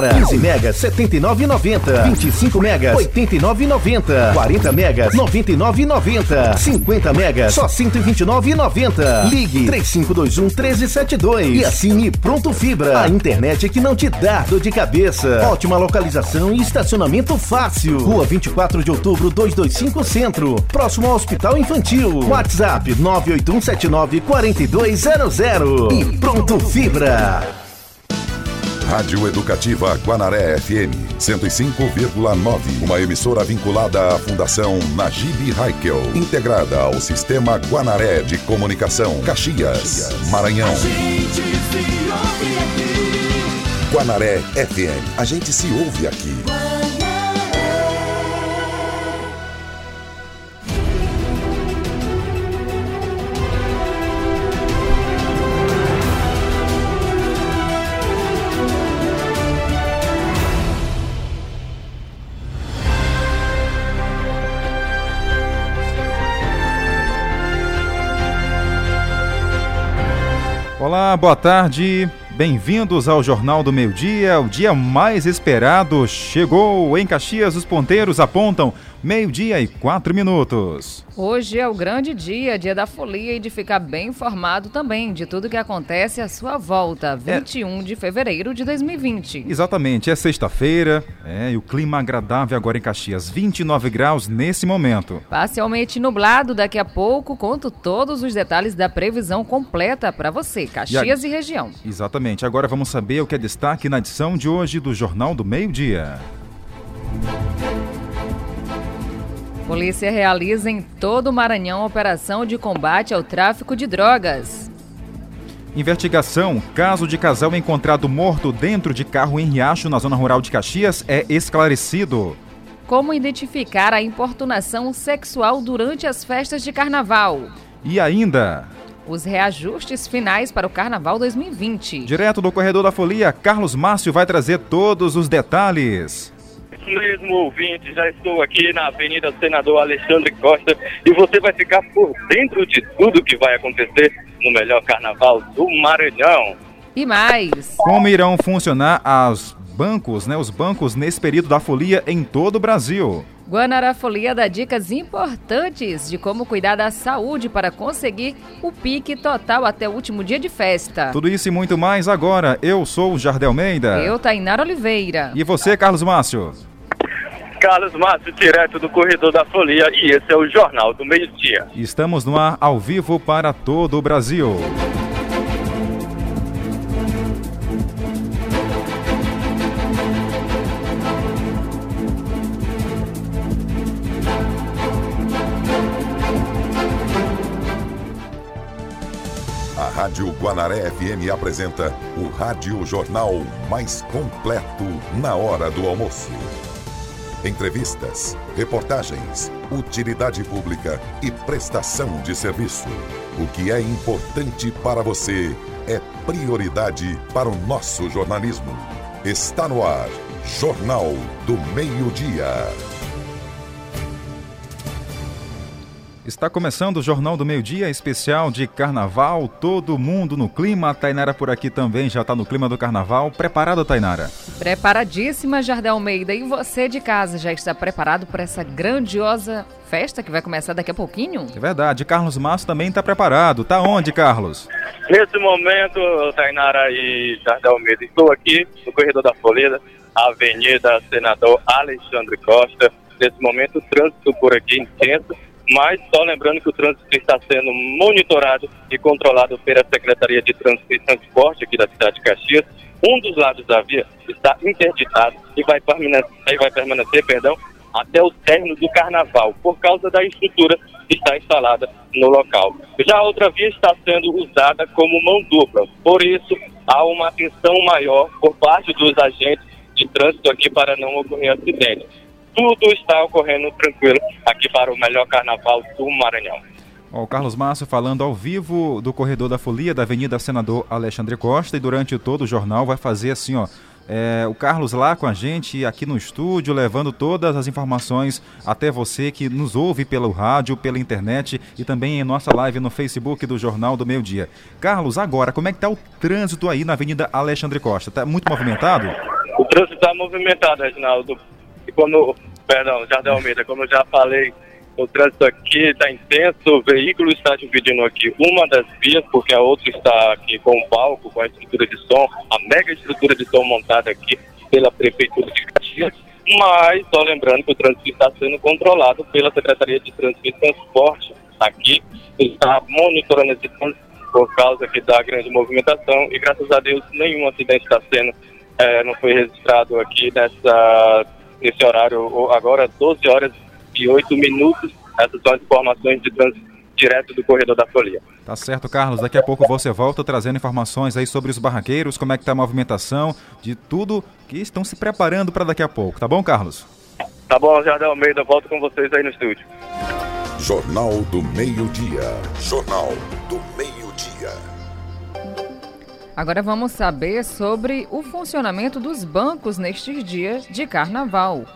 15 megas 79,90. 25 megas 89,90. 40 megas 99,90. 50 megas só 129,90. Ligue 3521 1372 e assine Pronto Fibra. A internet que não te dá dor de cabeça. Ótima localização e estacionamento fácil. Rua 24 de Outubro 225 Centro, próximo ao Hospital Infantil. WhatsApp 98179 4200 e Pronto Fibra. Rádio Educativa Guanaré FM 105,9. Uma emissora vinculada à Fundação Najib Haikel, integrada ao Sistema Guanaré de Comunicação, Caxias, Maranhão. Guanaré FM. A gente se ouve aqui. Olá, boa tarde. Bem-vindos ao Jornal do Meio Dia. O dia mais esperado chegou. Em Caxias, os ponteiros apontam meio-dia e quatro minutos. Hoje é o grande dia, dia da folia e de ficar bem informado também de tudo que acontece à sua volta, 21 é... de fevereiro de 2020. Exatamente, é sexta-feira, é, e o clima agradável agora em Caxias, 29 graus nesse momento. Parcialmente nublado, daqui a pouco conto todos os detalhes da previsão completa para você, Caxias e, a... e região. Exatamente, agora vamos saber o que é destaque na edição de hoje do Jornal do Meio Dia. Polícia realiza em todo o Maranhão operação de combate ao tráfico de drogas. Investigação: caso de casal encontrado morto dentro de carro em Riacho, na zona rural de Caxias, é esclarecido. Como identificar a importunação sexual durante as festas de carnaval? E ainda. Os reajustes finais para o Carnaval 2020. Direto do Corredor da Folia, Carlos Márcio vai trazer todos os detalhes mesmo ouvinte, já estou aqui na Avenida Senador Alexandre Costa e você vai ficar por dentro de tudo que vai acontecer no melhor carnaval do Maranhão. E mais. Como irão funcionar os bancos, né, os bancos nesse período da folia em todo o Brasil? Guanara Folia dá dicas importantes de como cuidar da saúde para conseguir o pique total até o último dia de festa. Tudo isso e muito mais agora. Eu sou o Jardel Almeida. Eu, Tainara Oliveira. E você, Carlos Márcio? Carlos Márcio, direto do Corredor da Folia, e esse é o Jornal do Meio Dia. Estamos no ar ao vivo para todo o Brasil. A Rádio Guanaré FM apresenta o Rádio Jornal mais completo na hora do almoço entrevistas, reportagens, utilidade pública e prestação de serviço. O que é importante para você é prioridade para o nosso jornalismo. Está no ar, Jornal do Meio-Dia. Está começando o Jornal do Meio Dia especial de Carnaval, todo mundo no clima. A Tainara por aqui também já está no clima do Carnaval. Preparada, Tainara? Preparadíssima, Jardel Almeida. E você de casa já está preparado para essa grandiosa festa que vai começar daqui a pouquinho? É verdade. Carlos Márcio também está preparado. Tá onde, Carlos? Nesse momento, Tainara e Jardel Almeida, estou aqui no Corredor da Folha, Avenida Senador Alexandre Costa. Nesse momento, o trânsito por aqui intenso mas só lembrando que o trânsito está sendo monitorado e controlado pela Secretaria de Trânsito e Transporte aqui da cidade de Caxias. Um dos lados da via está interditado e vai permanecer, vai permanecer perdão, até o término do carnaval, por causa da estrutura que está instalada no local. Já a outra via está sendo usada como mão dupla, por isso há uma atenção maior por parte dos agentes de trânsito aqui para não ocorrer acidentes tudo está ocorrendo tranquilo aqui para o melhor carnaval do Maranhão. o Carlos Márcio falando ao vivo do Corredor da Folia da Avenida Senador Alexandre Costa e durante todo o jornal vai fazer assim, ó, É, o Carlos lá com a gente aqui no estúdio, levando todas as informações até você que nos ouve pelo rádio, pela internet e também em nossa live no Facebook do Jornal do Meio Dia. Carlos, agora, como é que está o trânsito aí na Avenida Alexandre Costa? Está muito movimentado? O trânsito está movimentado, Reginaldo. Como, perdão, Jardim Almeida, como eu já falei, o trânsito aqui está intenso, o veículo está dividindo aqui uma das vias, porque a outra está aqui com o palco, com a estrutura de som, a mega estrutura de som montada aqui pela Prefeitura de Caxias. Mas, só lembrando que o trânsito está sendo controlado pela Secretaria de Trânsito e Transporte aqui, está monitorando esse trânsito por causa aqui da grande movimentação e, graças a Deus, nenhum acidente está sendo, é, não foi registrado aqui nessa, nesse horário, agora 12 horas e 8 minutos. Essas são as informações de trânsito direto do corredor da Folia. Tá certo, Carlos. Daqui a pouco você volta trazendo informações aí sobre os barraqueiros, como é que tá a movimentação, de tudo que estão se preparando para daqui a pouco. Tá bom, Carlos? Tá bom, Jardim Almeida. Volto com vocês aí no estúdio. Jornal do Meio-Dia. Jornal do Meio-Dia. Agora vamos saber sobre o funcionamento dos bancos nestes dias de carnaval.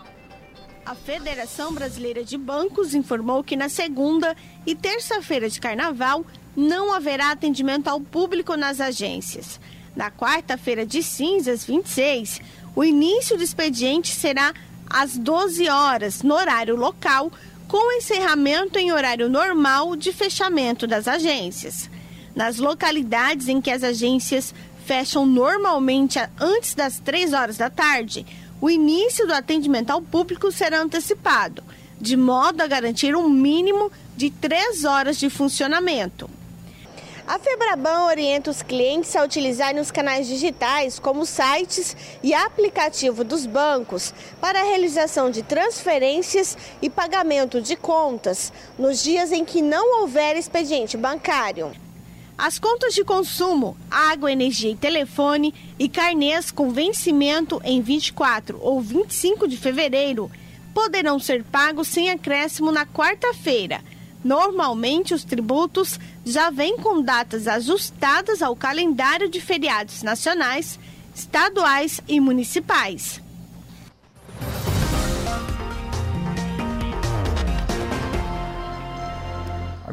A Federação Brasileira de Bancos informou que na segunda e terça-feira de carnaval não haverá atendimento ao público nas agências. Na quarta-feira de cinzas, 26, o início do expediente será às 12 horas, no horário local, com encerramento em horário normal de fechamento das agências. Nas localidades em que as agências fecham normalmente antes das 3 horas da tarde, o início do atendimento ao público será antecipado, de modo a garantir um mínimo de três horas de funcionamento. A Febraban orienta os clientes a utilizarem os canais digitais, como sites e aplicativo dos bancos, para a realização de transferências e pagamento de contas nos dias em que não houver expediente bancário. As contas de consumo, água, energia e telefone e carnês com vencimento em 24 ou 25 de fevereiro poderão ser pagos sem acréscimo na quarta-feira. Normalmente, os tributos já vêm com datas ajustadas ao calendário de feriados nacionais, estaduais e municipais.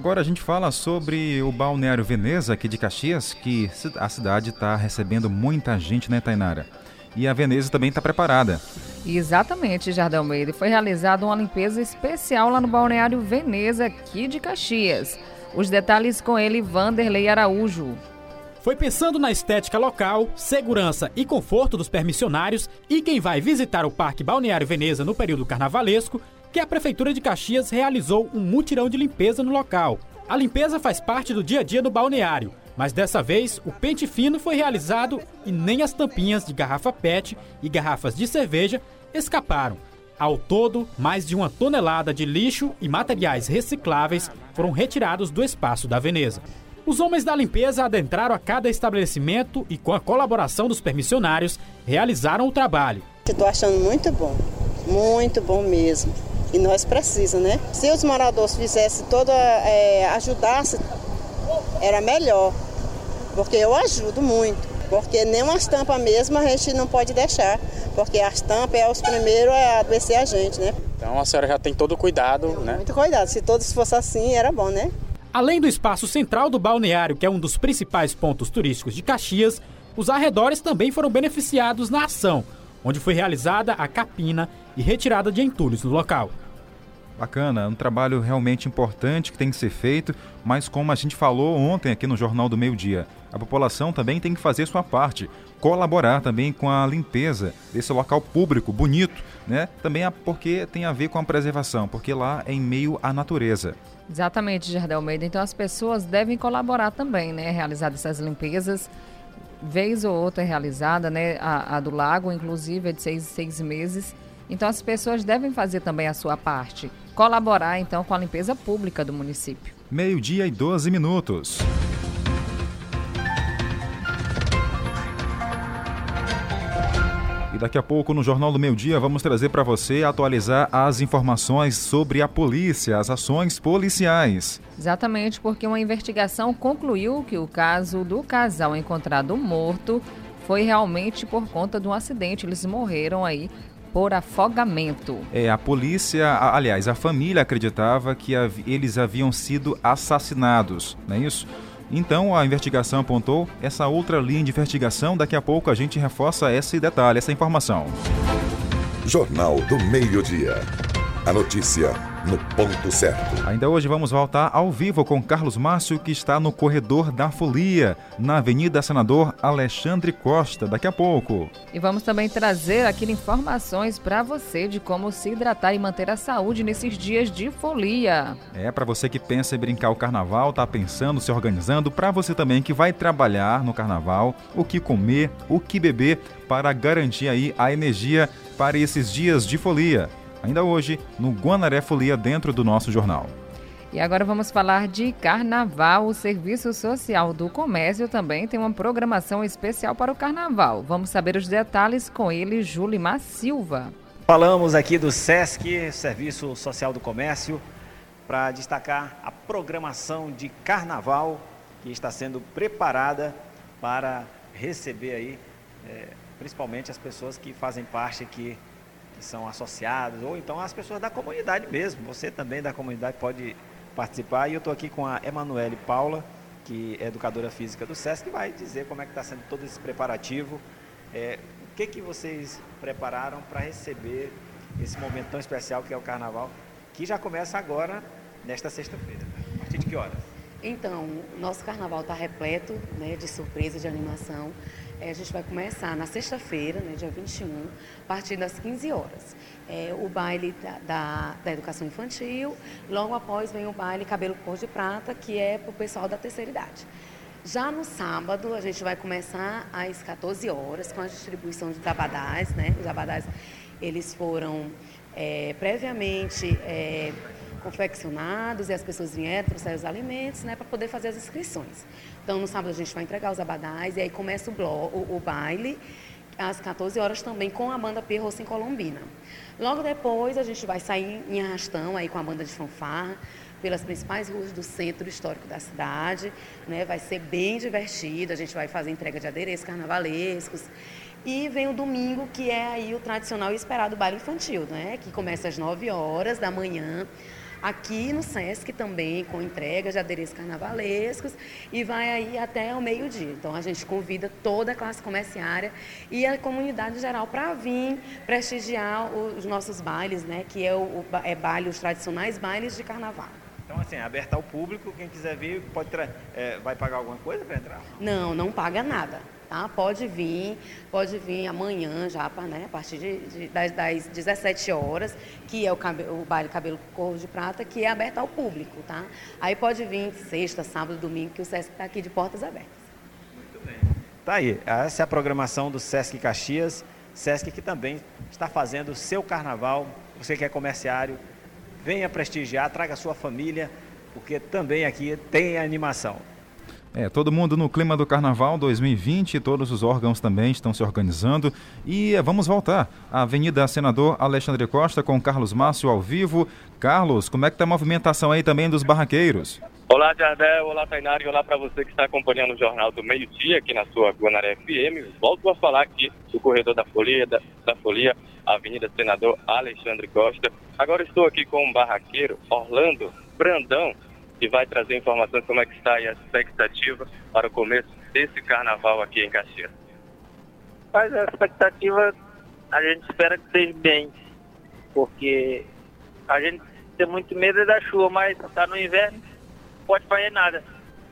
Agora a gente fala sobre o Balneário Veneza aqui de Caxias, que a cidade está recebendo muita gente, né, Tainara? E a Veneza também está preparada. Exatamente, Jardim Almeida. Foi realizada uma limpeza especial lá no Balneário Veneza, aqui de Caxias. Os detalhes com ele, Vanderlei Araújo. Foi pensando na estética local, segurança e conforto dos permissionários e quem vai visitar o Parque Balneário Veneza no período carnavalesco que a Prefeitura de Caxias realizou um mutirão de limpeza no local. A limpeza faz parte do dia a dia do balneário, mas dessa vez o pente fino foi realizado e nem as tampinhas de garrafa PET e garrafas de cerveja escaparam. Ao todo, mais de uma tonelada de lixo e materiais recicláveis foram retirados do espaço da Veneza. Os homens da limpeza adentraram a cada estabelecimento e, com a colaboração dos permissionários, realizaram o trabalho. Estou achando muito bom, muito bom mesmo. E nós precisamos, né? Se os moradores fizessem toda, é, ajudasse, era melhor. Porque eu ajudo muito. Porque nem umas tampas mesmo a gente não pode deixar. Porque as tampas é os primeiros a adoecer a gente, né? Então a senhora já tem todo o cuidado, né? Muito cuidado. Se todos fossem assim, era bom, né? Além do espaço central do balneário, que é um dos principais pontos turísticos de Caxias, os arredores também foram beneficiados na ação, onde foi realizada a capina e retirada de entulhos no local. Bacana, um trabalho realmente importante que tem que ser feito, mas como a gente falou ontem aqui no Jornal do Meio Dia, a população também tem que fazer sua parte, colaborar também com a limpeza desse local público, bonito, né? Também porque tem a ver com a preservação, porque lá é em meio à natureza. Exatamente, Jardel Almeida. Então as pessoas devem colaborar também, né? Realizar essas limpezas vez ou outra é realizada, né? A, a do lago, inclusive, é de seis, seis meses. Então as pessoas devem fazer também a sua parte, colaborar então com a limpeza pública do município. Meio-dia e 12 minutos. E daqui a pouco no Jornal do Meio Dia vamos trazer para você atualizar as informações sobre a polícia, as ações policiais. Exatamente, porque uma investigação concluiu que o caso do casal encontrado morto foi realmente por conta de um acidente. Eles morreram aí por afogamento. É, a polícia, aliás, a família acreditava que eles haviam sido assassinados, não é isso? Então a investigação apontou essa outra linha de investigação. Daqui a pouco a gente reforça esse detalhe, essa informação. Jornal do Meio-Dia. A notícia no ponto certo. Ainda hoje vamos voltar ao vivo com Carlos Márcio, que está no Corredor da Folia, na Avenida Senador Alexandre Costa, daqui a pouco. E vamos também trazer aqui informações para você de como se hidratar e manter a saúde nesses dias de folia. É, para você que pensa em brincar o carnaval, tá pensando, se organizando, para você também que vai trabalhar no carnaval, o que comer, o que beber, para garantir aí a energia para esses dias de folia ainda hoje no Guanaré Folia dentro do nosso jornal. E agora vamos falar de carnaval. O Serviço Social do Comércio também tem uma programação especial para o carnaval. Vamos saber os detalhes com ele, Julimar Silva. Falamos aqui do SESC, Serviço Social do Comércio, para destacar a programação de carnaval que está sendo preparada para receber aí, é, principalmente as pessoas que fazem parte aqui que são associados, ou então as pessoas da comunidade mesmo. Você também da comunidade pode participar. E eu estou aqui com a Emanuele Paula, que é educadora física do SESC, que vai dizer como é que está sendo todo esse preparativo. É, o que, que vocês prepararam para receber esse momento tão especial que é o Carnaval, que já começa agora, nesta sexta-feira. A partir de que horas? Então, nosso Carnaval está repleto né, de surpresa, de animação. É, a gente vai começar na sexta-feira, né, dia 21, a partir das 15 horas. É, o baile da, da, da, educação infantil, logo após vem o baile Cabelo Cor de Prata, que é para o pessoal da terceira idade. Já no sábado, a gente vai começar às 14 horas com a distribuição de abadás. Né? Os abadás, eles foram é, previamente é, confeccionados e as pessoas vieram, trouxeram os alimentos né, para poder fazer as inscrições. Então, no sábado a gente vai entregar os abadás e aí começa o, bloco, o, o baile às 14 horas também com a banda Perroça em Colombina. Logo depois a gente vai sair em arrastão aí com a banda de fanfarra pelas principais ruas do centro histórico da cidade, né? Vai ser bem divertido, a gente vai fazer entrega de adereços carnavalescos. E vem o domingo, que é aí o tradicional e esperado baile infantil, né? Que começa às 9 horas da manhã aqui no SESC também, com entrega de adereços carnavalescos, e vai aí até o meio-dia. Então a gente convida toda a classe comerciária e a comunidade geral para vir prestigiar os nossos bailes, né? Que é o, o é baile, os tradicionais bailes de carnaval. Então, assim, é aberto ao público, quem quiser vir, pode é, vai pagar alguma coisa para entrar? Não, não paga nada. Tá? Pode vir, pode vir amanhã já, né, a partir de, de, das, das 17 horas, que é o, o baile Cabelo Cor de Prata, que é aberto ao público. Tá? Aí pode vir sexta, sábado, domingo, que o SESC está aqui de portas abertas. Muito bem. Tá aí, essa é a programação do SESC Caxias. SESC que também está fazendo o seu carnaval. Você que é comerciário, venha prestigiar, traga sua família, porque também aqui tem animação. É, todo mundo no clima do Carnaval 2020, todos os órgãos também estão se organizando. E é, vamos voltar à Avenida Senador Alexandre Costa com Carlos Márcio ao vivo. Carlos, como é que está a movimentação aí também dos barraqueiros? Olá, Jardel, olá, Tainari, olá para você que está acompanhando o Jornal do Meio Dia aqui na sua Guanaré FM. Volto a falar aqui do Corredor da Folia, da, da Folia, Avenida Senador Alexandre Costa. Agora estou aqui com um barraqueiro, Orlando Brandão, que vai trazer informações como é que está a expectativa para o começo desse carnaval aqui em Caxias. Mas a expectativa a gente espera que esteja bem, porque a gente tem muito medo da chuva, mas está no inverno, pode fazer nada.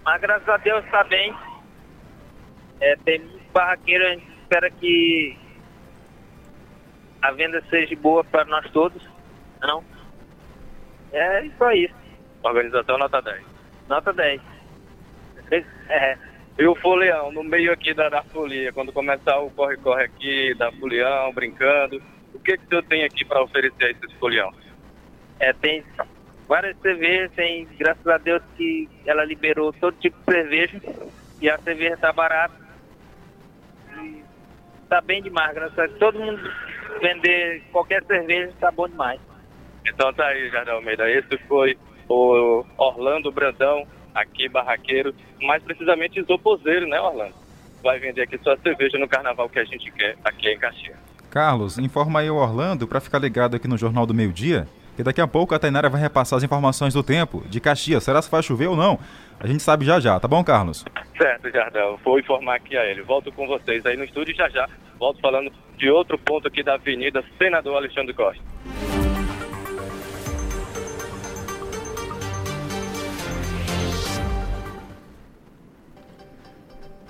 Mas graças a Deus está bem. É, tem muito barraqueiro, a gente espera que a venda seja boa para nós todos. Não? É isso aí. Organização nota 10. Nota 10. É. E o folião, no meio aqui da, da folia, quando começar o corre-corre aqui, da folião, brincando, o que, que o senhor tem aqui para oferecer a esses folião? É, tem várias cervejas, tem, graças a Deus que ela liberou todo tipo de cerveja e a cerveja tá barata. E tá bem demais, graças a Deus. Todo mundo vender qualquer cerveja tá bom demais. Então tá aí, Jardim Almeida. Esse foi o Orlando Brandão, aqui barraqueiro, mais precisamente isoposeiro, né, Orlando? vai vender aqui sua cerveja no carnaval que a gente quer aqui em Caxias. Carlos, informa aí o Orlando para ficar ligado aqui no Jornal do Meio Dia, que daqui a pouco a Tainara vai repassar as informações do tempo de Caxias. Será se vai chover ou não? A gente sabe já já, tá bom, Carlos? Certo, Jardel. Vou informar aqui a ele. Volto com vocês aí no estúdio já já. Volto falando de outro ponto aqui da Avenida Senador Alexandre Costa.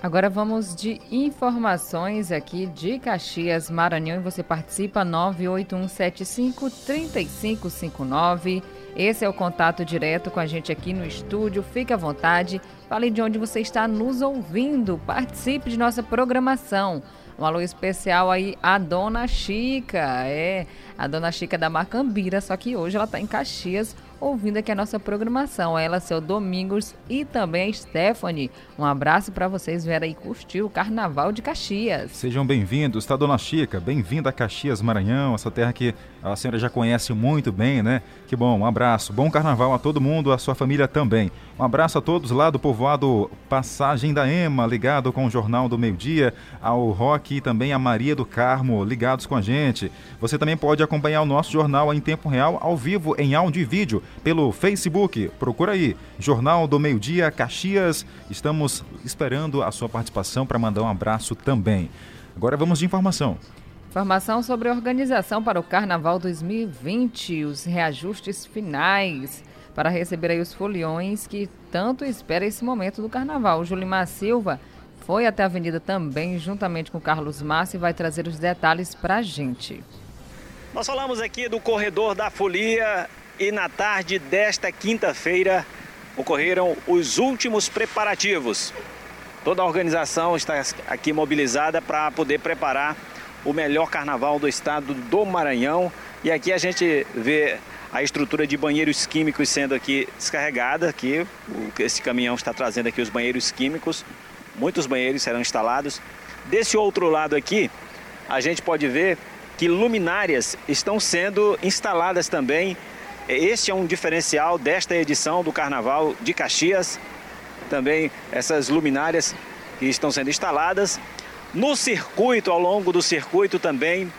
Agora vamos de informações aqui de Caxias, Maranhão, e você participa 981753559. Esse é o contato direto com a gente aqui no estúdio. Fique à vontade, fale de onde você está nos ouvindo, participe de nossa programação. Um alô especial aí à Dona Chica, é, a Dona Chica da Macambira, só que hoje ela está em Caxias ouvindo aqui a nossa programação. Ela, seu Domingos e também a Stephanie. Um abraço para vocês verem aí curtir o Carnaval de Caxias. Sejam bem-vindos, tá, Dona Chica? Bem-vinda a Caxias, Maranhão, essa terra que a senhora já conhece muito bem, né? Que bom, um abraço. Bom Carnaval a todo mundo, a sua família também. Um abraço a todos lá do povoado Passagem da Ema, ligado com o Jornal do Meio Dia, ao Rock e também a Maria do Carmo, ligados com a gente. Você também pode acompanhar o nosso jornal em tempo real, ao vivo, em áudio e vídeo, pelo Facebook. Procura aí, Jornal do Meio Dia Caxias. Estamos esperando a sua participação para mandar um abraço também. Agora vamos de informação. Informação sobre a organização para o Carnaval 2020, os reajustes finais para receber aí os foliões que tanto espera esse momento do Carnaval. O Julimar Silva foi até a avenida também, juntamente com o Carlos Massa, e vai trazer os detalhes para a gente. Nós falamos aqui do corredor da folia e na tarde desta quinta-feira ocorreram os últimos preparativos. Toda a organização está aqui mobilizada para poder preparar o melhor carnaval do estado do Maranhão. E aqui a gente vê a estrutura de banheiros químicos sendo aqui descarregada. Aqui, esse caminhão está trazendo aqui os banheiros químicos. Muitos banheiros serão instalados. Desse outro lado aqui, a gente pode ver que luminárias estão sendo instaladas também. Este é um diferencial desta edição do Carnaval de Caxias. Também essas luminárias que estão sendo instaladas. No circuito, ao longo do circuito também,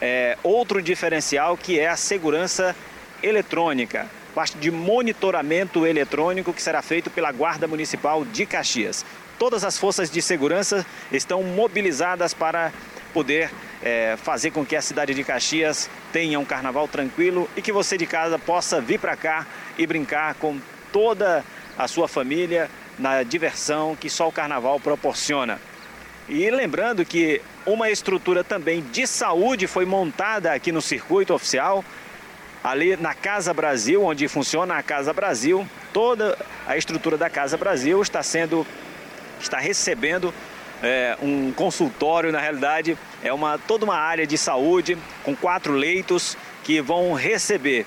é, outro diferencial que é a segurança eletrônica, parte de monitoramento eletrônico que será feito pela Guarda Municipal de Caxias. Todas as forças de segurança estão mobilizadas para poder é, fazer com que a cidade de Caxias tenha um carnaval tranquilo e que você de casa possa vir para cá e brincar com toda a sua família na diversão que só o carnaval proporciona. E lembrando que uma estrutura também de saúde foi montada aqui no circuito oficial, ali na Casa Brasil, onde funciona a Casa Brasil. Toda a estrutura da Casa Brasil está sendo, está recebendo é, um consultório, na realidade, é uma, toda uma área de saúde com quatro leitos que vão receber.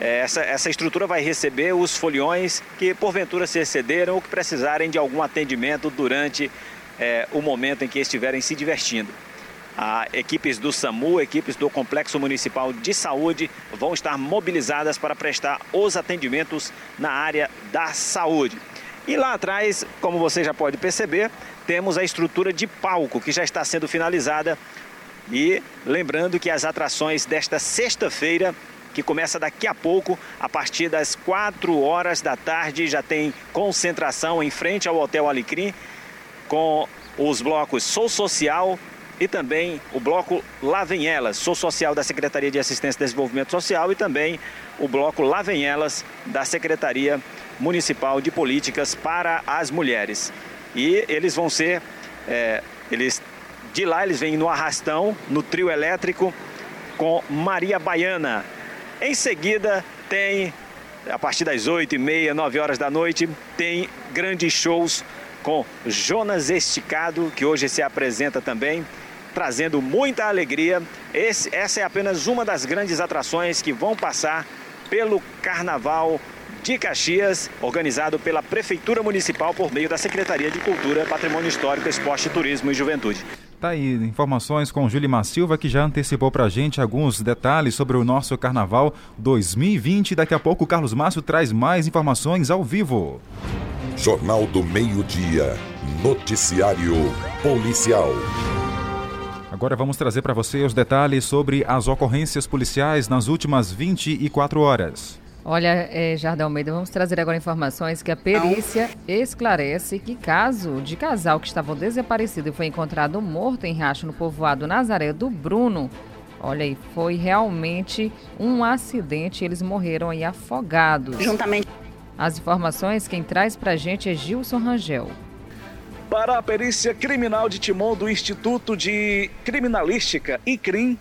É, essa, essa estrutura vai receber os foliões que porventura se excederam ou que precisarem de algum atendimento durante é, o momento em que estiverem se divertindo. A equipes do SAMU, equipes do Complexo Municipal de Saúde vão estar mobilizadas para prestar os atendimentos na área da saúde. E lá atrás, como você já pode perceber, temos a estrutura de palco que já está sendo finalizada. E lembrando que as atrações desta sexta-feira, que começa daqui a pouco, a partir das 4 horas da tarde, já tem concentração em frente ao Hotel Alecrim com os blocos Sou Social e também o bloco Lá Vem Elas, Sou Social da Secretaria de Assistência e Desenvolvimento Social e também o bloco Lá Vem Elas da Secretaria Municipal de Políticas para as Mulheres. E eles vão ser, é, eles de lá eles vêm no arrastão, no trio elétrico com Maria Baiana. Em seguida tem, a partir das 8 e meia, 9 horas da noite, tem grandes shows com Jonas Esticado, que hoje se apresenta também, trazendo muita alegria. Esse, essa é apenas uma das grandes atrações que vão passar pelo Carnaval de Caxias, organizado pela Prefeitura Municipal por meio da Secretaria de Cultura, Patrimônio Histórico, Esporte, Turismo e Juventude. Tá aí, informações com Julimar Silva, que já antecipou pra gente alguns detalhes sobre o nosso Carnaval 2020. Daqui a pouco o Carlos Márcio traz mais informações ao vivo. Jornal do Meio-Dia. Noticiário Policial. Agora vamos trazer para você os detalhes sobre as ocorrências policiais nas últimas 24 horas. Olha, é, Jardel Almeida, vamos trazer agora informações que a perícia esclarece que caso de casal que estavam desaparecido e foi encontrado morto em racho no povoado Nazaré do Bruno, olha aí, foi realmente um acidente, eles morreram aí afogados. Juntamente. As informações quem traz pra gente é Gilson Rangel. Para a perícia criminal de Timon do Instituto de Criminalística, ICRIM,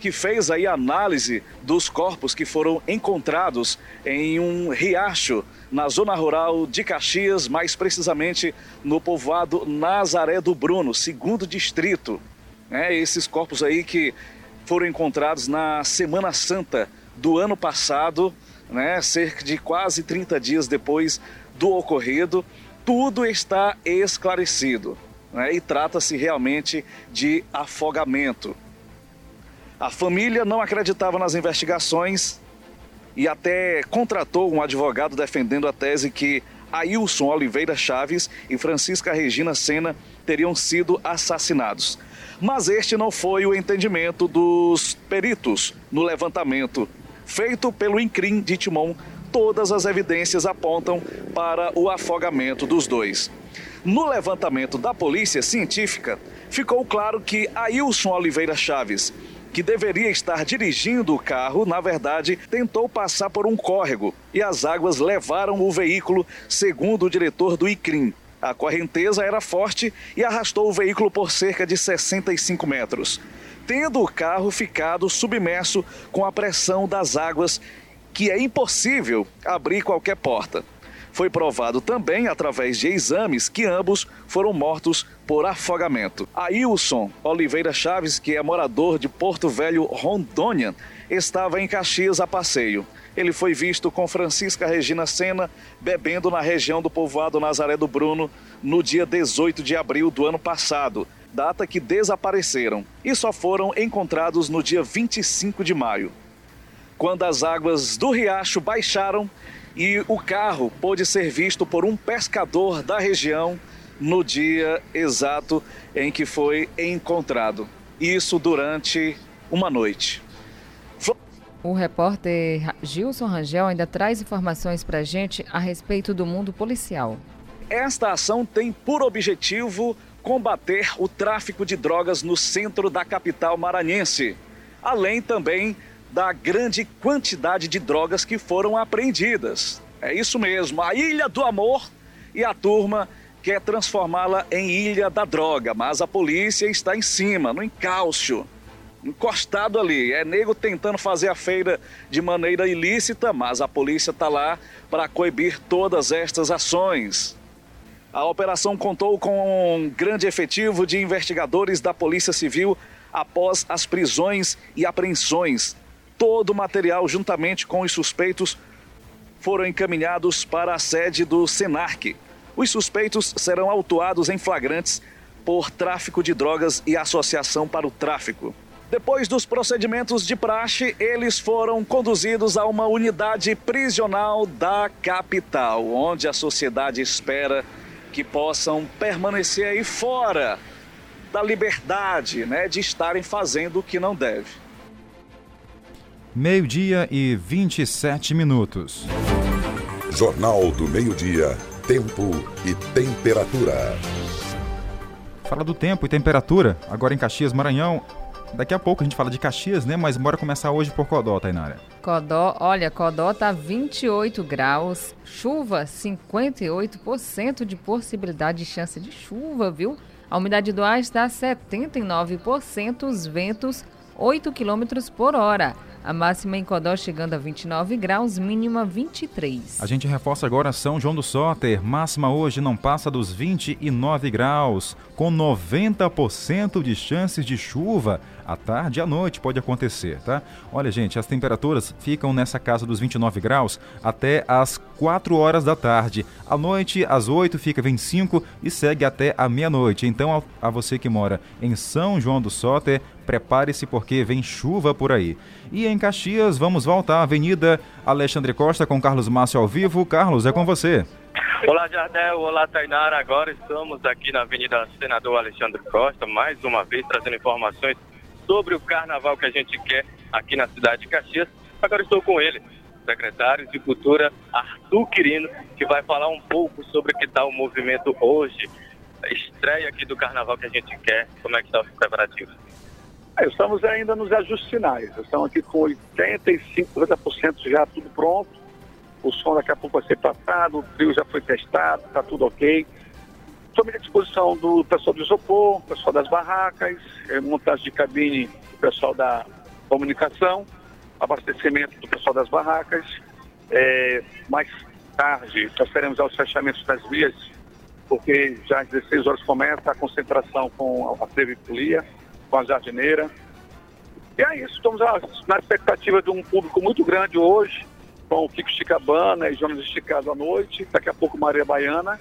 que fez aí a análise dos corpos que foram encontrados em um riacho na zona rural de Caxias, mais precisamente no povoado Nazaré do Bruno, segundo distrito. É, esses corpos aí que foram encontrados na Semana Santa do ano passado, né, cerca de quase 30 dias depois do ocorrido, tudo está esclarecido né, e trata-se realmente de afogamento. A família não acreditava nas investigações e até contratou um advogado defendendo a tese que Ailson Oliveira Chaves e Francisca Regina Sena teriam sido assassinados. Mas este não foi o entendimento dos peritos no levantamento feito pelo INCRIM de Timon. Todas as evidências apontam para o afogamento dos dois. No levantamento da polícia científica, ficou claro que Ailson Oliveira Chaves que deveria estar dirigindo o carro, na verdade, tentou passar por um córrego e as águas levaram o veículo, segundo o diretor do ICRIM. A correnteza era forte e arrastou o veículo por cerca de 65 metros, tendo o carro ficado submerso com a pressão das águas, que é impossível abrir qualquer porta. Foi provado também, através de exames, que ambos foram mortos por afogamento. Ailson Oliveira Chaves, que é morador de Porto Velho, Rondônia, estava em Caxias a passeio. Ele foi visto com Francisca Regina Sena bebendo na região do povoado Nazaré do Bruno no dia 18 de abril do ano passado, data que desapareceram e só foram encontrados no dia 25 de maio. Quando as águas do riacho baixaram, e o carro pôde ser visto por um pescador da região no dia exato em que foi encontrado. Isso durante uma noite. O repórter Gilson Rangel ainda traz informações para a gente a respeito do mundo policial. Esta ação tem por objetivo combater o tráfico de drogas no centro da capital maranhense, além também da grande quantidade de drogas que foram apreendidas. É isso mesmo, a Ilha do Amor e a turma quer transformá-la em Ilha da Droga, mas a polícia está em cima, no encalço, encostado ali. É nego tentando fazer a feira de maneira ilícita, mas a polícia está lá para coibir todas estas ações. A operação contou com um grande efetivo de investigadores da Polícia Civil após as prisões e apreensões Todo o material, juntamente com os suspeitos, foram encaminhados para a sede do Senarc. Os suspeitos serão autuados em flagrantes por tráfico de drogas e associação para o tráfico. Depois dos procedimentos de praxe, eles foram conduzidos a uma unidade prisional da capital, onde a sociedade espera que possam permanecer aí fora da liberdade, né, de estarem fazendo o que não deve. Meio-dia e 27 minutos. Jornal do Meio-Dia. Tempo e temperatura. Fala do tempo e temperatura. Agora em Caxias, Maranhão. Daqui a pouco a gente fala de Caxias, né? Mas bora começar hoje por Codó, Tainara. Codó, olha, Codó tá 28 graus, chuva 58% de possibilidade de chance de chuva, viu? A umidade do ar está 79%, os ventos 8 km por hora. A máxima em Codó chegando a 29 graus, mínima 23. A gente reforça agora São João do Soter. Máxima hoje não passa dos 29 graus, com 90% de chances de chuva. À tarde e à noite pode acontecer, tá? Olha, gente, as temperaturas ficam nessa casa dos 29 graus até as 4 horas da tarde. À noite, às 8, fica 25 e segue até a meia-noite. Então, a você que mora em São João do Soter, prepare-se porque vem chuva por aí. E em Caxias, vamos voltar à Avenida Alexandre Costa com Carlos Márcio ao vivo. Carlos, é com você. Olá, Jardel. Olá, Tainara. Agora estamos aqui na Avenida Senador Alexandre Costa, mais uma vez trazendo informações sobre o carnaval que a gente quer aqui na cidade de Caxias. Agora estou com ele, secretário de Cultura, Arthur Quirino, que vai falar um pouco sobre o que está o movimento hoje, a estreia aqui do carnaval que a gente quer, como é que está os preparativos. É, estamos ainda nos ajustes finais. Estamos aqui com 85%, 90% já tudo pronto. O som daqui a pouco vai ser passado, o trio já foi testado, está tudo ok. Estou à disposição do pessoal do isopor, pessoal das barracas, é, montagem de cabine do pessoal da comunicação, abastecimento do pessoal das barracas. É, mais tarde, nós teremos os fechamentos das vias, porque já às 16 horas começa a concentração com a Trevifolia com a jardineira. E é isso, estamos na expectativa de um público muito grande hoje, com o Kiko Chicabana e Jonas Esticado à noite, daqui a pouco Maria Baiana.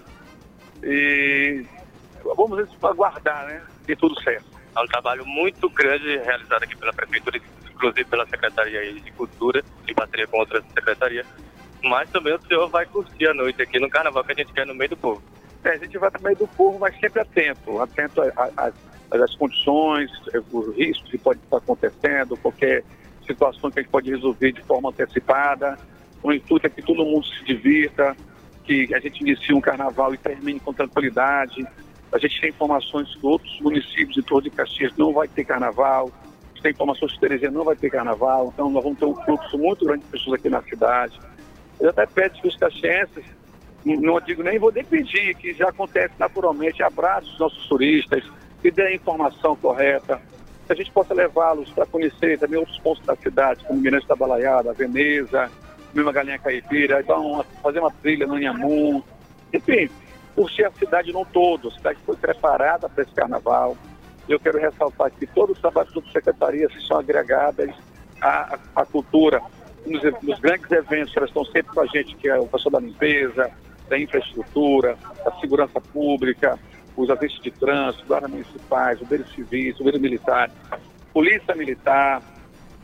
E vamos aguardar, né? De tudo certo. É um trabalho muito grande realizado aqui pela Prefeitura, inclusive pela Secretaria de Cultura, em parceria com outras secretarias. Mas também o senhor vai curtir a noite aqui no carnaval que a gente quer no meio do povo. É, a gente vai no meio do povo, mas sempre atento, atento às condições, os riscos que pode estar acontecendo, qualquer situação que a gente pode resolver de forma antecipada. O intuito é que todo mundo se divirta, que a gente inicie um carnaval e termine com tranquilidade. A gente tem informações que outros municípios em torno de Caxias não vai ter carnaval. A gente tem informações que Teresia não vai ter carnaval. Então nós vamos ter um fluxo muito grande de pessoas aqui na cidade. Eu até peço que os caxienses, não digo nem vou nem pedir, que já acontece naturalmente, abraços os nossos turistas, que dê a informação correta, que a gente possa levá-los para conhecer também outros pontos da cidade, como Mirante da Balaiada, Veneza, mesmo a Galinha Caipira, então fazer uma trilha no Inhamun, enfim, curtir a cidade não todo, a cidade foi preparada para esse carnaval. Eu quero ressaltar que todos os trabalhos das secretarias são agregadas à, à, à cultura, nos, nos, grandes eventos, elas estão sempre com a gente, que é o pessoal da limpeza, da infraestrutura, da segurança pública, os agentes de trânsito, guardas municipais, bombeiros civis, bombeiros militares, polícia militar,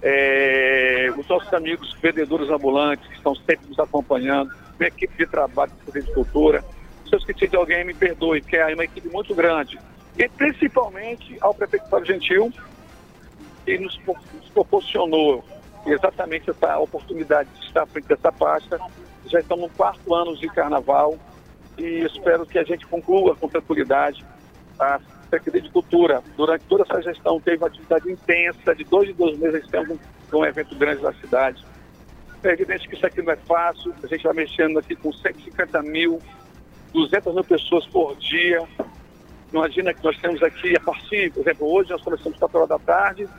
é, os nossos amigos vendedores ambulantes que estão sempre nos acompanhando, minha equipe de trabalho de agricultura. Se eu esqueci de alguém, me perdoe, que é uma equipe muito grande. E principalmente ao prefeito Fábio Gentil, que nos, nos proporcionou exatamente essa oportunidade de estar à frente dessa pasta. Já estamos no quarto ano de carnaval, e espero que a gente conclua com tranquilidade. A Secretaria de Cultura, durante toda essa gestão, teve uma atividade intensa, de dois em dois meses temos um, um evento grande na cidade. É evidente que isso aqui não é fácil, a gente vai mexendo aqui com 150 mil, 200 mil pessoas por dia. Imagina que nós temos aqui, a partir, por exemplo, hoje nós começamos às 4 horas da tarde,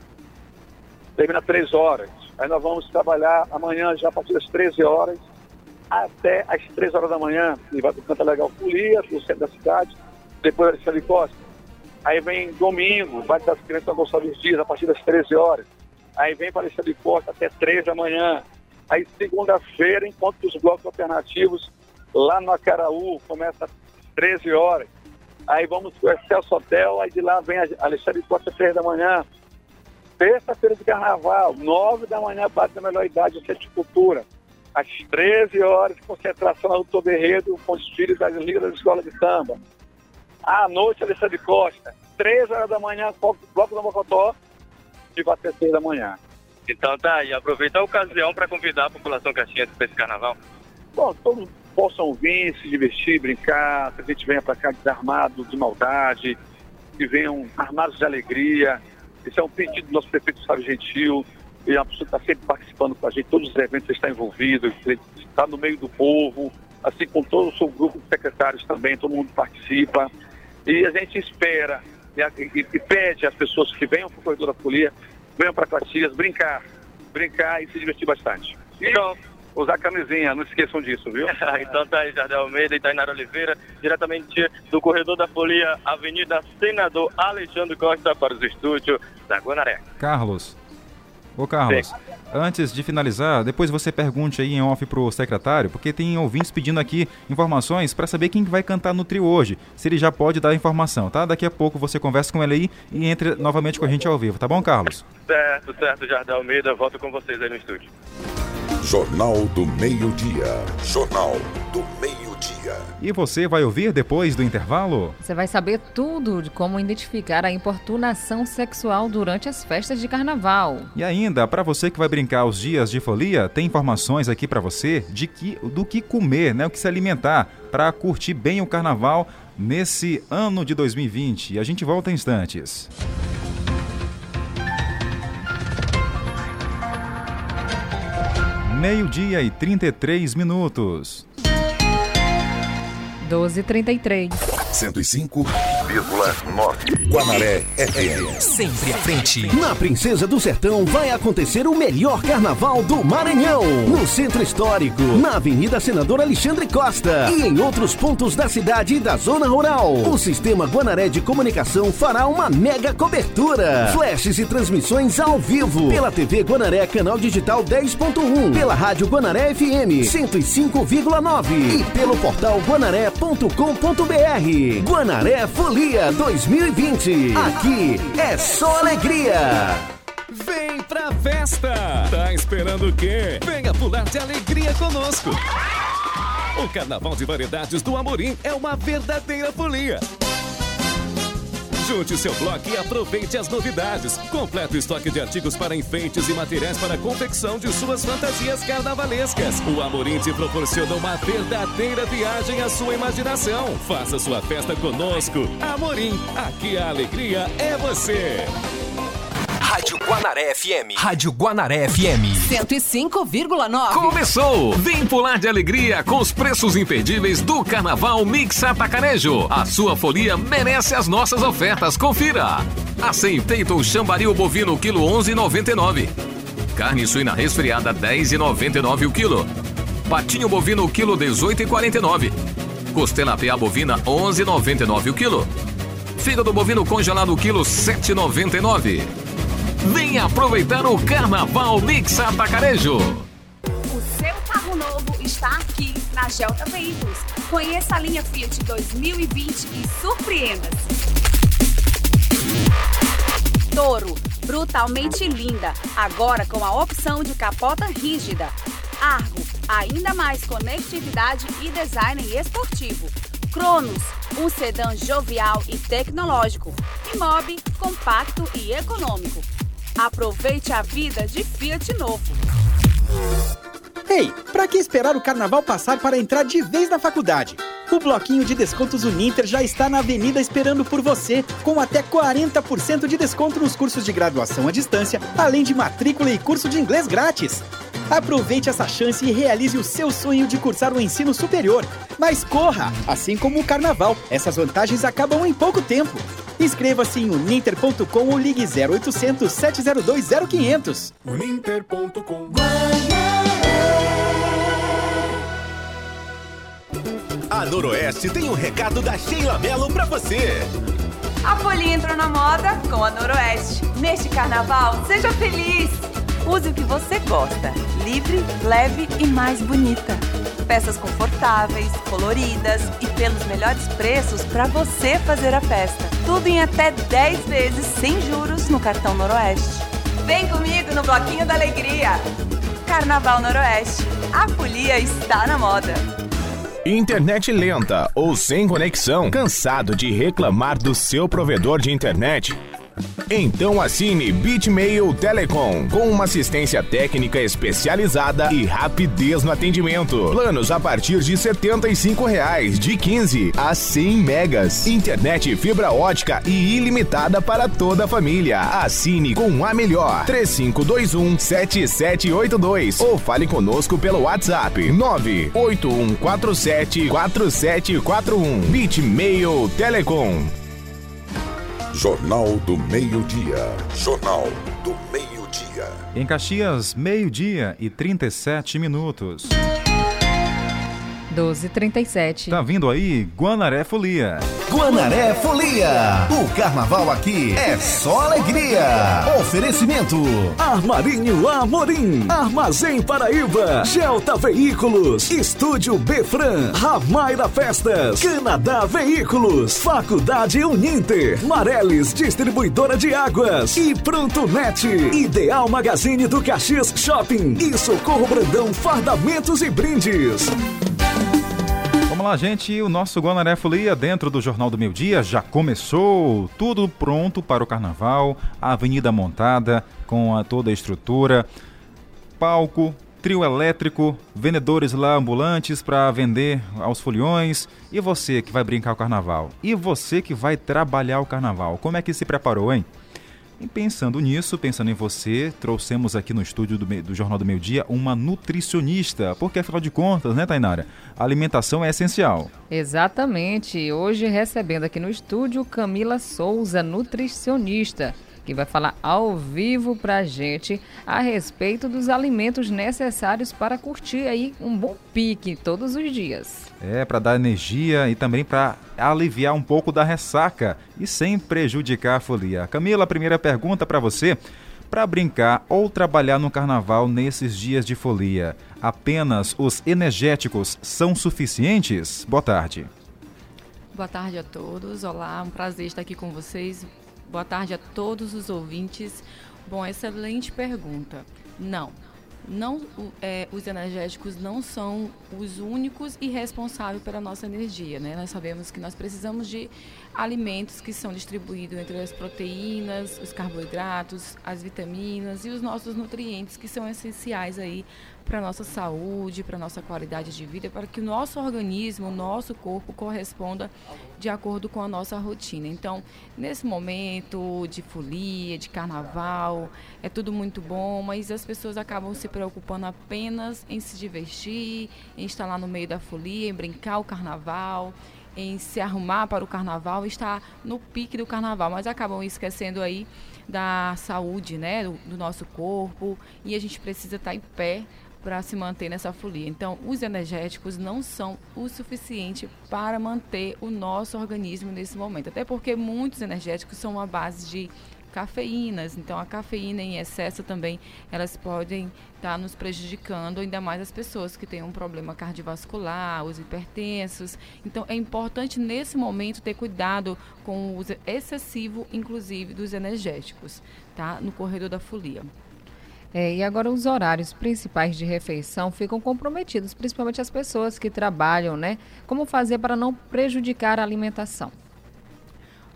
termina 3 horas. Aí nós vamos trabalhar amanhã já a partir das 13 horas até às 3 horas da manhã. E vai para o Canta Legal Folia, no centro da cidade, depois Alexandre Costa. Aí vem domingo, vai das crianças Gonçalves Dias, a partir das 13 horas. Aí vem para Alexandre Costa até 3 da manhã. Aí segunda-feira, enquanto os blocos alternativos lá no Acaraú, começa às 13 horas. Aí vamos para o Excelso Hotel, aí de lá vem a Alexandre Costa às 3 da manhã. Terça-feira de carnaval, 9 da manhã, bate da melhor idade, o Centro de Cultura às 13 horas, concentração Doutor Berredo com os filhos das ligas da escola de samba. À noite, Alexandre Costa, 13 horas da manhã, bloco do Mocotó, e vai até 6 da manhã. Então tá aí, aproveita a ocasião para convidar a população caxiense para esse carnaval. Bom, todos possam vir, se divertir, brincar, que a gente venha para cá desarmado de maldade, que venham armados de alegria. Esse é um pedido do nosso prefeito Sábio Gentil, e a pessoa está sempre participando com a gente, todos os eventos está envolvido, está no meio do povo, assim como todo o seu grupo de secretários também, todo mundo participa. E a gente espera e, e, e pede às pessoas que venham para o Corredor da Folia, venham para Caxias brincar, brincar e se divertir bastante. Então, usar camisinha, não esqueçam disso, viu? então tá aí, Jardel Almeida e Tainara Oliveira, diretamente do Corredor da Folia, Avenida Senador Alexandre Costa, para os estúdios da Guanaré. Carlos. Ô Carlos, Sim. antes de finalizar, depois você pergunte aí em off pro secretário, porque tem ouvintes pedindo aqui informações para saber quem vai cantar no trio hoje, se ele já pode dar informação, tá? Daqui a pouco você conversa com ele aí e entre novamente com a gente ao vivo, tá bom, Carlos? Certo, certo, Jardel Almeida, volto com vocês aí no estúdio. Jornal do Meio-Dia. Jornal do Meio-Dia. Dia. E você vai ouvir depois do intervalo? Você vai saber tudo de como identificar a importunação sexual durante as festas de carnaval. E ainda, para você que vai brincar os dias de folia, tem informações aqui para você de que, do que comer, né, o que se alimentar para curtir bem o carnaval nesse ano de 2020. E a gente volta em instantes. Meio-dia e 33 minutos. 12h33. 105,9. Guanaré FM. Sempre à frente. Na Princesa do Sertão vai acontecer o melhor carnaval do Maranhão. No Centro Histórico, na Avenida Senador Alexandre Costa e em outros pontos da cidade e da zona rural. O Sistema Guanaré de Comunicação fará uma mega cobertura. Flashes e transmissões ao vivo. Pela TV Guanaré, canal digital 10.1. Pela Rádio Guanaré FM 105,9. E pelo portal guanaré.com.br. Guanaré Folia 2020. Aqui é só alegria. Vem pra festa! Tá esperando o quê? Venha pular de alegria conosco! O Carnaval de Variedades do Amorim é uma verdadeira folia. Junte seu bloco e aproveite as novidades. Completo estoque de artigos para enfeites e materiais para a confecção de suas fantasias carnavalescas. O Amorim te proporciona uma verdadeira viagem à sua imaginação. Faça sua festa conosco. Amorim, aqui a alegria é você. Rádio Guanaré FM. Rádio Guanaré FM. 105,9. Começou! Vem pular de alegria com os preços imperdíveis do Carnaval Mix Atacarejo. A sua folia merece as nossas ofertas. Confira! Acém peito chambaril bovino quilo 11,99. Carne suína resfriada 10,99 o quilo. Patinho bovino quilo 18,49. Costela PA bovina 11,99 o quilo. Fígado bovino congelado quilo 7,99. Venha aproveitar o Carnaval Mix Atacarejo. O seu carro novo está aqui na Gelta Veículos. Conheça a linha Fiat 2020 e surpreenda-se. Toro, brutalmente linda, agora com a opção de capota rígida. Argo, ainda mais conectividade e design esportivo. Cronos, um sedã jovial e tecnológico. E Mob, compacto e econômico. Aproveite a vida de Fiat novo. Ei, pra que esperar o carnaval passar para entrar de vez na faculdade? O bloquinho de descontos Uninter já está na avenida esperando por você, com até 40% de desconto nos cursos de graduação à distância, além de matrícula e curso de inglês grátis. Aproveite essa chance e realize o seu sonho de cursar o ensino superior. Mas corra! Assim como o carnaval, essas vantagens acabam em pouco tempo. Inscreva-se em uninter.com ou ligue 0800 702 0500. Uninter.com A Noroeste tem um recado da Sheila Mello pra você. A folia entrou na moda com a Noroeste. Neste carnaval, seja feliz! Use o que você gosta, livre, leve e mais bonita. Peças confortáveis, coloridas e pelos melhores preços para você fazer a festa. Tudo em até 10 vezes sem juros no cartão Noroeste. Vem comigo no Bloquinho da Alegria. Carnaval Noroeste. A folia está na moda. Internet lenta ou sem conexão? Cansado de reclamar do seu provedor de internet? Então assine Bitmail Telecom, com uma assistência técnica especializada e rapidez no atendimento. Planos a partir de 75 reais, de 15 a 100 megas. Internet fibra ótica e ilimitada para toda a família. Assine com a melhor 3521 7782 ou fale conosco pelo WhatsApp 98147 4741. Bitmail Telecom. Jornal do Meio-Dia. Jornal do Meio-Dia. Em Caxias, meio-dia e 37 minutos. 12h37. Tá vindo aí Guanaré Folia. Guanaré Folia. O carnaval aqui é só alegria. Oferecimento. Armarinho Amorim, Armazém Paraíba, Gelta Veículos, Estúdio Befran, Ramaira Festas, Canadá Veículos, Faculdade Uninter, Mareles Distribuidora de Águas e Pronto Net, Ideal Magazine do Caxias Shopping e Socorro Brandão Fardamentos e Brindes. Vamos lá, gente. O nosso Guanaré Folia dentro do Jornal do Meio Dia já começou. Tudo pronto para o carnaval. A avenida montada com a, toda a estrutura. Palco, trio elétrico, vendedores lá ambulantes para vender aos foliões. E você que vai brincar o carnaval? E você que vai trabalhar o carnaval? Como é que se preparou, hein? E pensando nisso, pensando em você, trouxemos aqui no estúdio do, do Jornal do Meio Dia uma nutricionista, porque afinal de contas, né, Tainara? A alimentação é essencial. Exatamente. Hoje recebendo aqui no estúdio Camila Souza, nutricionista que vai falar ao vivo pra gente a respeito dos alimentos necessários para curtir aí um bom pique todos os dias. É, para dar energia e também para aliviar um pouco da ressaca e sem prejudicar a folia. Camila, a primeira pergunta para você. Para brincar ou trabalhar no carnaval nesses dias de folia, apenas os energéticos são suficientes? Boa tarde. Boa tarde a todos. Olá, um prazer estar aqui com vocês. Boa tarde a todos os ouvintes. Bom, excelente pergunta. Não, não é, os energéticos não são os únicos e responsáveis pela nossa energia, né? Nós sabemos que nós precisamos de alimentos que são distribuídos entre as proteínas, os carboidratos, as vitaminas e os nossos nutrientes que são essenciais aí para nossa saúde, para nossa qualidade de vida, para que o nosso organismo, o nosso corpo corresponda de acordo com a nossa rotina. Então, nesse momento de folia, de carnaval, é tudo muito bom, mas as pessoas acabam se preocupando apenas em se divertir, em estar lá no meio da folia, em brincar o carnaval, em se arrumar para o carnaval, estar no pique do carnaval, mas acabam esquecendo aí da saúde, né, do, do nosso corpo, e a gente precisa estar em pé para se manter nessa folia. Então, os energéticos não são o suficiente para manter o nosso organismo nesse momento. Até porque muitos energéticos são uma base de cafeínas. Então, a cafeína em excesso também, elas podem estar tá nos prejudicando, ainda mais as pessoas que têm um problema cardiovascular, os hipertensos. Então, é importante nesse momento ter cuidado com o uso excessivo, inclusive, dos energéticos, tá? No corredor da folia. É, e agora os horários principais de refeição ficam comprometidos, principalmente as pessoas que trabalham, né? Como fazer para não prejudicar a alimentação?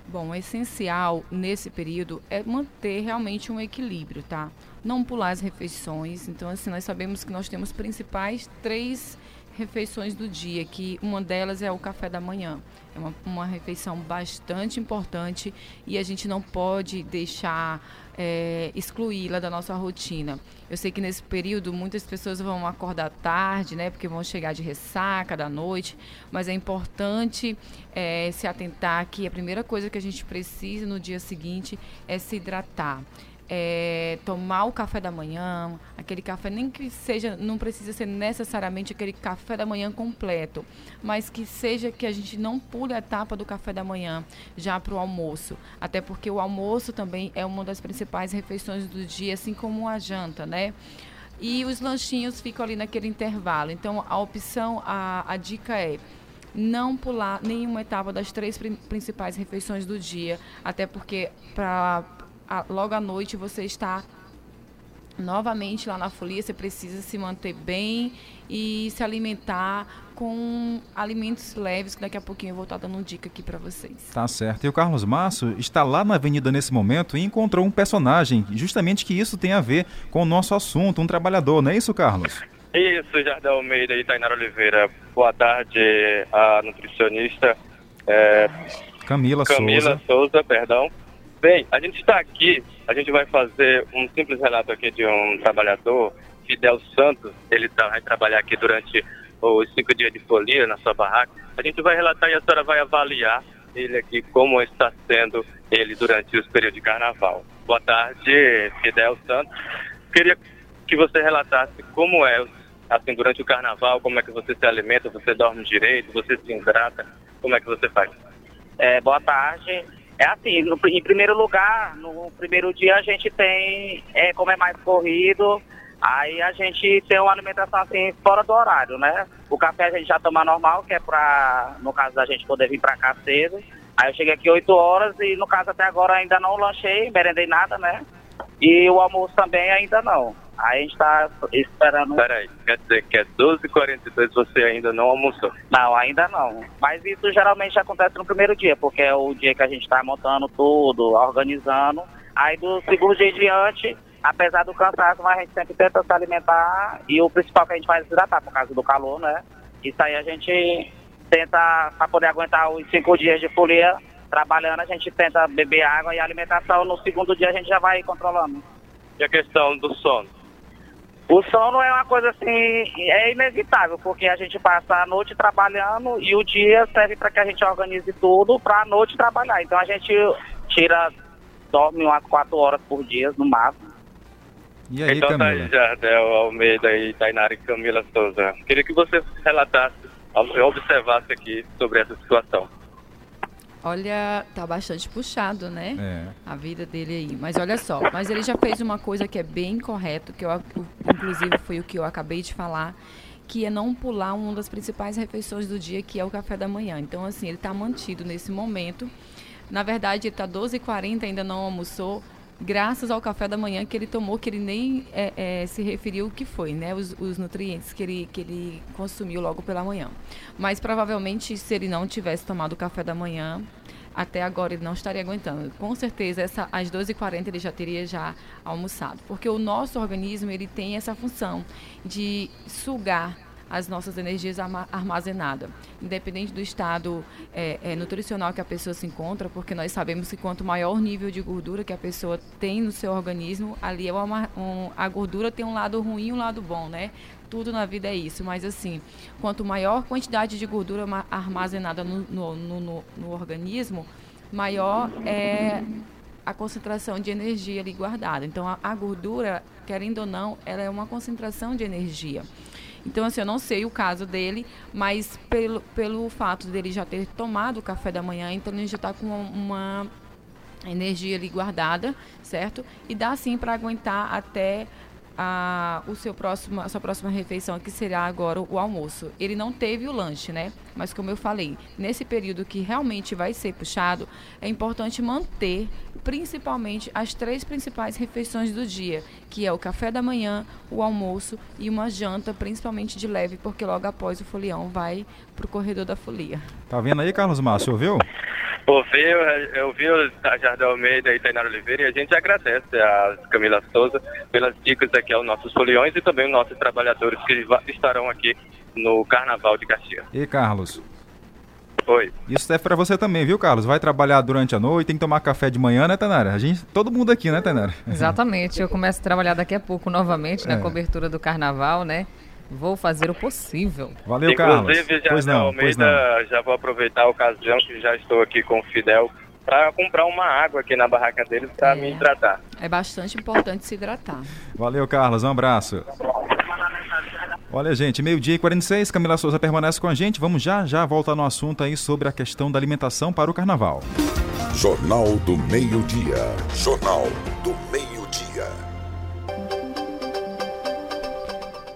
Bom, o essencial nesse período é manter realmente um equilíbrio, tá? Não pular as refeições. Então, assim, nós sabemos que nós temos principais três refeições do dia, que uma delas é o café da manhã. É uma, uma refeição bastante importante e a gente não pode deixar é, excluí-la da nossa rotina. Eu sei que nesse período muitas pessoas vão acordar tarde, né, porque vão chegar de ressaca da noite, mas é importante é, se atentar que a primeira coisa que a gente precisa no dia seguinte é se hidratar é, tomar o café da manhã, aquele café nem que seja, não precisa ser necessariamente aquele café da manhã completo, mas que seja que a gente não pule a etapa do café da manhã já para o almoço, até porque o almoço também é uma das principais refeições do dia, assim como a janta, né? E os lanchinhos ficam ali naquele intervalo. Então a opção, a, a dica é não pular nenhuma etapa das três principais refeições do dia, até porque para a, logo à noite você está novamente lá na folia, você precisa se manter bem e se alimentar com alimentos leves, que daqui a pouquinho eu vou estar dando dica aqui para vocês. Tá certo. E o Carlos Masso está lá na avenida nesse momento e encontrou um personagem, justamente que isso tem a ver com o nosso assunto, um trabalhador, não é isso, Carlos? Isso, Jardel Almeida e Tainara Oliveira. Boa tarde, a nutricionista é, Camila, Camila Souza. Souza, perdão. Bem, a gente está aqui, a gente vai fazer um simples relato aqui de um trabalhador, Fidel Santos, ele tá, vai trabalhar aqui durante os cinco dias de folia na sua barraca. A gente vai relatar e a senhora vai avaliar ele aqui, como está sendo ele durante os períodos de carnaval. Boa tarde, Fidel Santos. Queria que você relatasse como é, assim, durante o carnaval, como é que você se alimenta, você dorme direito, você se hidrata, como é que você faz? É, boa tarde. É assim, no, em primeiro lugar, no primeiro dia a gente tem, é, como é mais corrido, aí a gente tem uma alimentação assim fora do horário, né? O café a gente já toma normal, que é pra, no caso da gente poder vir pra cá cedo. Aí eu cheguei aqui 8 horas e no caso até agora ainda não lanchei, merendei nada, né? E o almoço também ainda não. Aí a gente tá esperando. Peraí, quer dizer que é 12h42 você ainda não almoçou? Não, ainda não. Mas isso geralmente acontece no primeiro dia, porque é o dia que a gente tá montando tudo, organizando. Aí do segundo dia em diante, apesar do cansaço, mas a gente sempre tenta se alimentar. E o principal que a gente faz é hidratar, por causa do calor, né? Isso aí a gente tenta, para poder aguentar os cinco dias de folia trabalhando, a gente tenta beber água e alimentação. No segundo dia a gente já vai controlando. E a questão do sono? O sono é uma coisa assim, é inevitável, porque a gente passa a noite trabalhando e o dia serve para que a gente organize tudo para a noite trabalhar. Então a gente tira, dorme umas quatro horas por dia no máximo. E aí, então, Camila? Thaís Jardel, Almeida e Tainara e Camila Souza, queria que você relatasse, observasse aqui sobre essa situação. Olha, tá bastante puxado, né? É. A vida dele aí. Mas olha só, mas ele já fez uma coisa que é bem correto, que eu, inclusive foi o que eu acabei de falar, que é não pular uma das principais refeições do dia, que é o café da manhã. Então, assim, ele está mantido nesse momento. Na verdade, ele está 12h40, ainda não almoçou, graças ao café da manhã que ele tomou, que ele nem é, é, se referiu o que foi, né? Os, os, nutrientes que ele, que ele consumiu logo pela manhã. Mas provavelmente, se ele não tivesse tomado o café da manhã, até agora ele não estaria aguentando. Com certeza, essa, às 12h40 ele já teria já almoçado. Porque o nosso organismo ele tem essa função de sugar as nossas energias armazenadas, independente do estado é, é, nutricional que a pessoa se encontra, porque nós sabemos que quanto maior o nível de gordura que a pessoa tem no seu organismo, ali é uma, um, a gordura tem um lado ruim e um lado bom, né? Tudo na vida é isso, mas assim, quanto maior quantidade de gordura armazenada no, no, no, no organismo, maior é a concentração de energia ali guardada. Então, a, a, gordura, querendo ou não, ela é uma concentração de energia. Então, assim, eu não sei o caso dele, mas pelo, pelo fato dele já ter tomado o café da manhã, então ele já está com uma energia ali guardada, certo? E dá sim para aguentar até a, o seu próximo, a sua próxima refeição, que será agora o almoço. Ele não teve o lanche, né? Mas como eu falei, nesse período que realmente vai ser puxado, é importante manter principalmente as três principais refeições do dia, que é o café da manhã, o almoço e uma janta, principalmente de leve, porque logo após o folião vai para o corredor da folia. Tá vendo aí, Carlos Márcio, ouviu? Ouvi, eu vi o Jardel Almeida e Tainara Oliveira e a gente agradece a Camila Souza pelas dicas aqui aos nossos foliões e também aos nossos trabalhadores que estarão aqui no Carnaval de Caxias. E Carlos? Oi. Isso serve para você também, viu, Carlos? Vai trabalhar durante a noite, tem que tomar café de manhã, né, Tanara? A gente, todo mundo aqui, né, Tanara? Exatamente. Eu começo a trabalhar daqui a pouco novamente na É. cobertura do carnaval, né? Vou fazer o possível. Valeu, Inclusive, Carlos. já Pois não, pois Almeida, já vou aproveitar a ocasião que já estou aqui com o Fidel para comprar uma água aqui na barraca deles para me hidratar. É bastante importante se hidratar. Valeu, Carlos. Um abraço. Olha, gente, meio-dia e 46, Camila Souza permanece com a gente. Vamos já, já voltar no assunto aí sobre a questão da alimentação para o carnaval. Jornal do Meio-Dia. Jornal do Meio-Dia.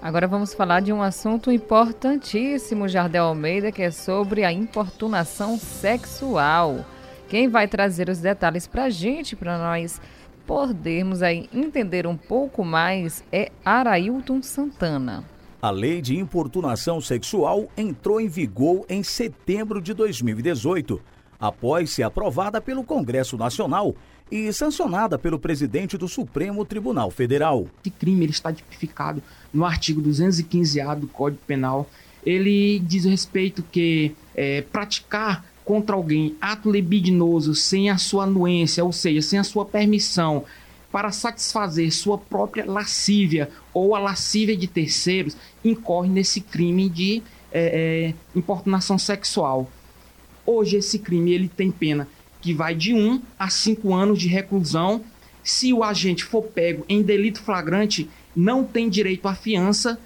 Agora vamos falar de um assunto importantíssimo, Jardel Almeida, que é sobre a importunação sexual. Quem vai trazer os detalhes para a gente, para nós podermos aí entender um pouco mais, é Arailton Santana. A lei de importunação sexual entrou em vigor em setembro de 2018, após ser aprovada pelo Congresso Nacional e sancionada pelo presidente do Supremo Tribunal Federal. Esse crime ele está tipificado no artigo 215-A do Código Penal. Ele diz respeito que é, praticar contra alguém ato libidinoso sem a sua anuência, ou seja, sem a sua permissão, para satisfazer sua própria lascívia ou a lascívia de terceiros, incorre nesse crime de é, é, importunação sexual. Hoje esse crime ele tem pena que vai de 1 a 5 anos de reclusão. Se o agente for pego em delito flagrante, não tem direito à fiança.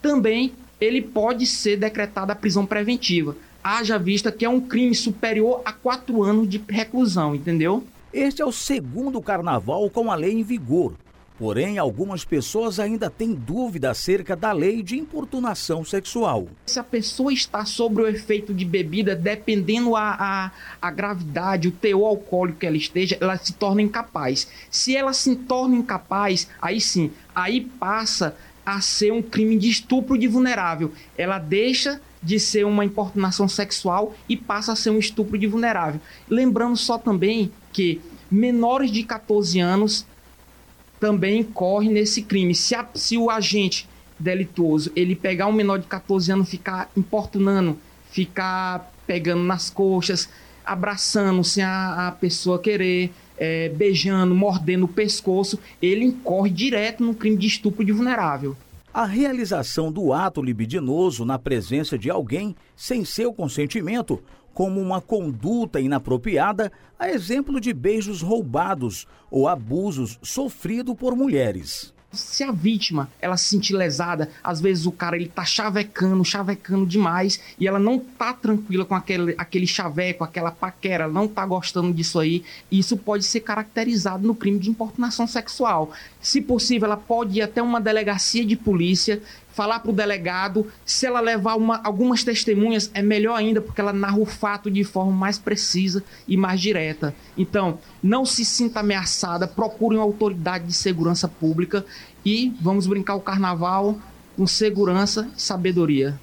Também ele pode ser decretada a prisão preventiva. Haja vista que é um crime superior a 4 anos de reclusão, entendeu? Este é o segundo carnaval com a lei em vigor. Porém, algumas pessoas ainda têm dúvida acerca da lei de importunação sexual. Se a pessoa está sobre o efeito de bebida, dependendo a, a, a gravidade, o teor alcoólico que ela esteja, ela se torna incapaz. Se ela se torna incapaz, aí sim, aí passa a ser um crime de estupro de vulnerável. Ela deixa de ser uma importunação sexual e passa a ser um estupro de vulnerável. Lembrando só também que menores de 14 anos também incorre nesse crime. Se, a, se o agente delituoso ele pegar um menor de 14 anos, ficar importunando, ficar pegando nas coxas, abraçando sem a, a pessoa querer, é, beijando, mordendo o pescoço, ele incorre direto no crime de estupro de vulnerável. A realização do ato libidinoso na presença de alguém sem seu consentimento como uma conduta inapropriada, a exemplo de beijos roubados ou abusos sofridos por mulheres se a vítima ela se sentir lesada, às vezes o cara ele tá chavecando, chavecando demais e ela não tá tranquila com aquele, aquele chaveco, aquela paquera, não tá gostando disso aí, isso pode ser caracterizado no crime de importunação sexual. Se possível, ela pode ir até uma delegacia de polícia, falar para o delegado. Se ela levar uma, algumas testemunhas, é melhor ainda, porque ela narra o fato de forma mais precisa e mais direta. Então, não se sinta ameaçada, procure uma autoridade de segurança pública e vamos brincar o carnaval com segurança e sabedoria.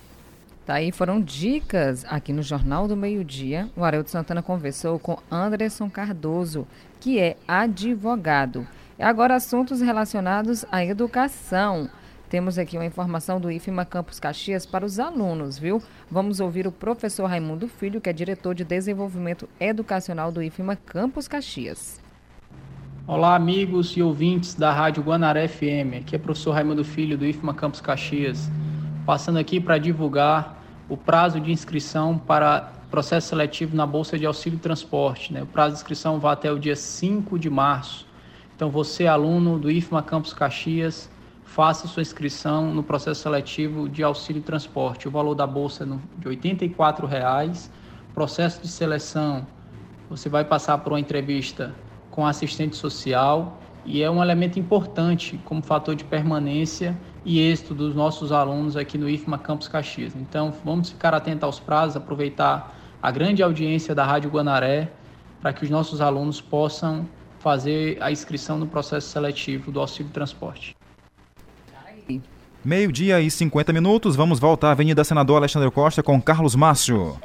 Tá aí, foram dicas aqui no Jornal do Meio Dia. O Haroldo Santana conversou com Anderson Cardoso, que é advogado. Agora assuntos relacionados à educação. Temos aqui uma informação do IFMA Campus Caxias para os alunos, viu? Vamos ouvir o professor Raimundo Filho, que é diretor de desenvolvimento educacional do IFMA Campus Caxias. Olá, amigos e ouvintes da Rádio Guanaré FM. Aqui é o professor Raimundo Filho do IFMA Campus Caxias, passando aqui para divulgar o prazo de inscrição para processo seletivo na Bolsa de Auxílio Transporte. Né? O prazo de inscrição vai até o dia 5 de março. Então, você, aluno do IFMA Campus Caxias, faça sua inscrição no processo seletivo de auxílio transporte. O valor da bolsa é de R$ 84,00. Processo de seleção, você vai passar por uma entrevista com assistente social e é um elemento importante como fator de permanência e êxito dos nossos alunos aqui no IFMA Campus Caxias. Então, vamos ficar atentos aos prazos, aproveitar a grande audiência da Rádio Guanaré para que os nossos alunos possam fazer a inscrição no processo seletivo do auxílio transporte. Meio-dia e 50 minutos, vamos voltar à Avenida Senador Alexandre Costa com Carlos Márcio.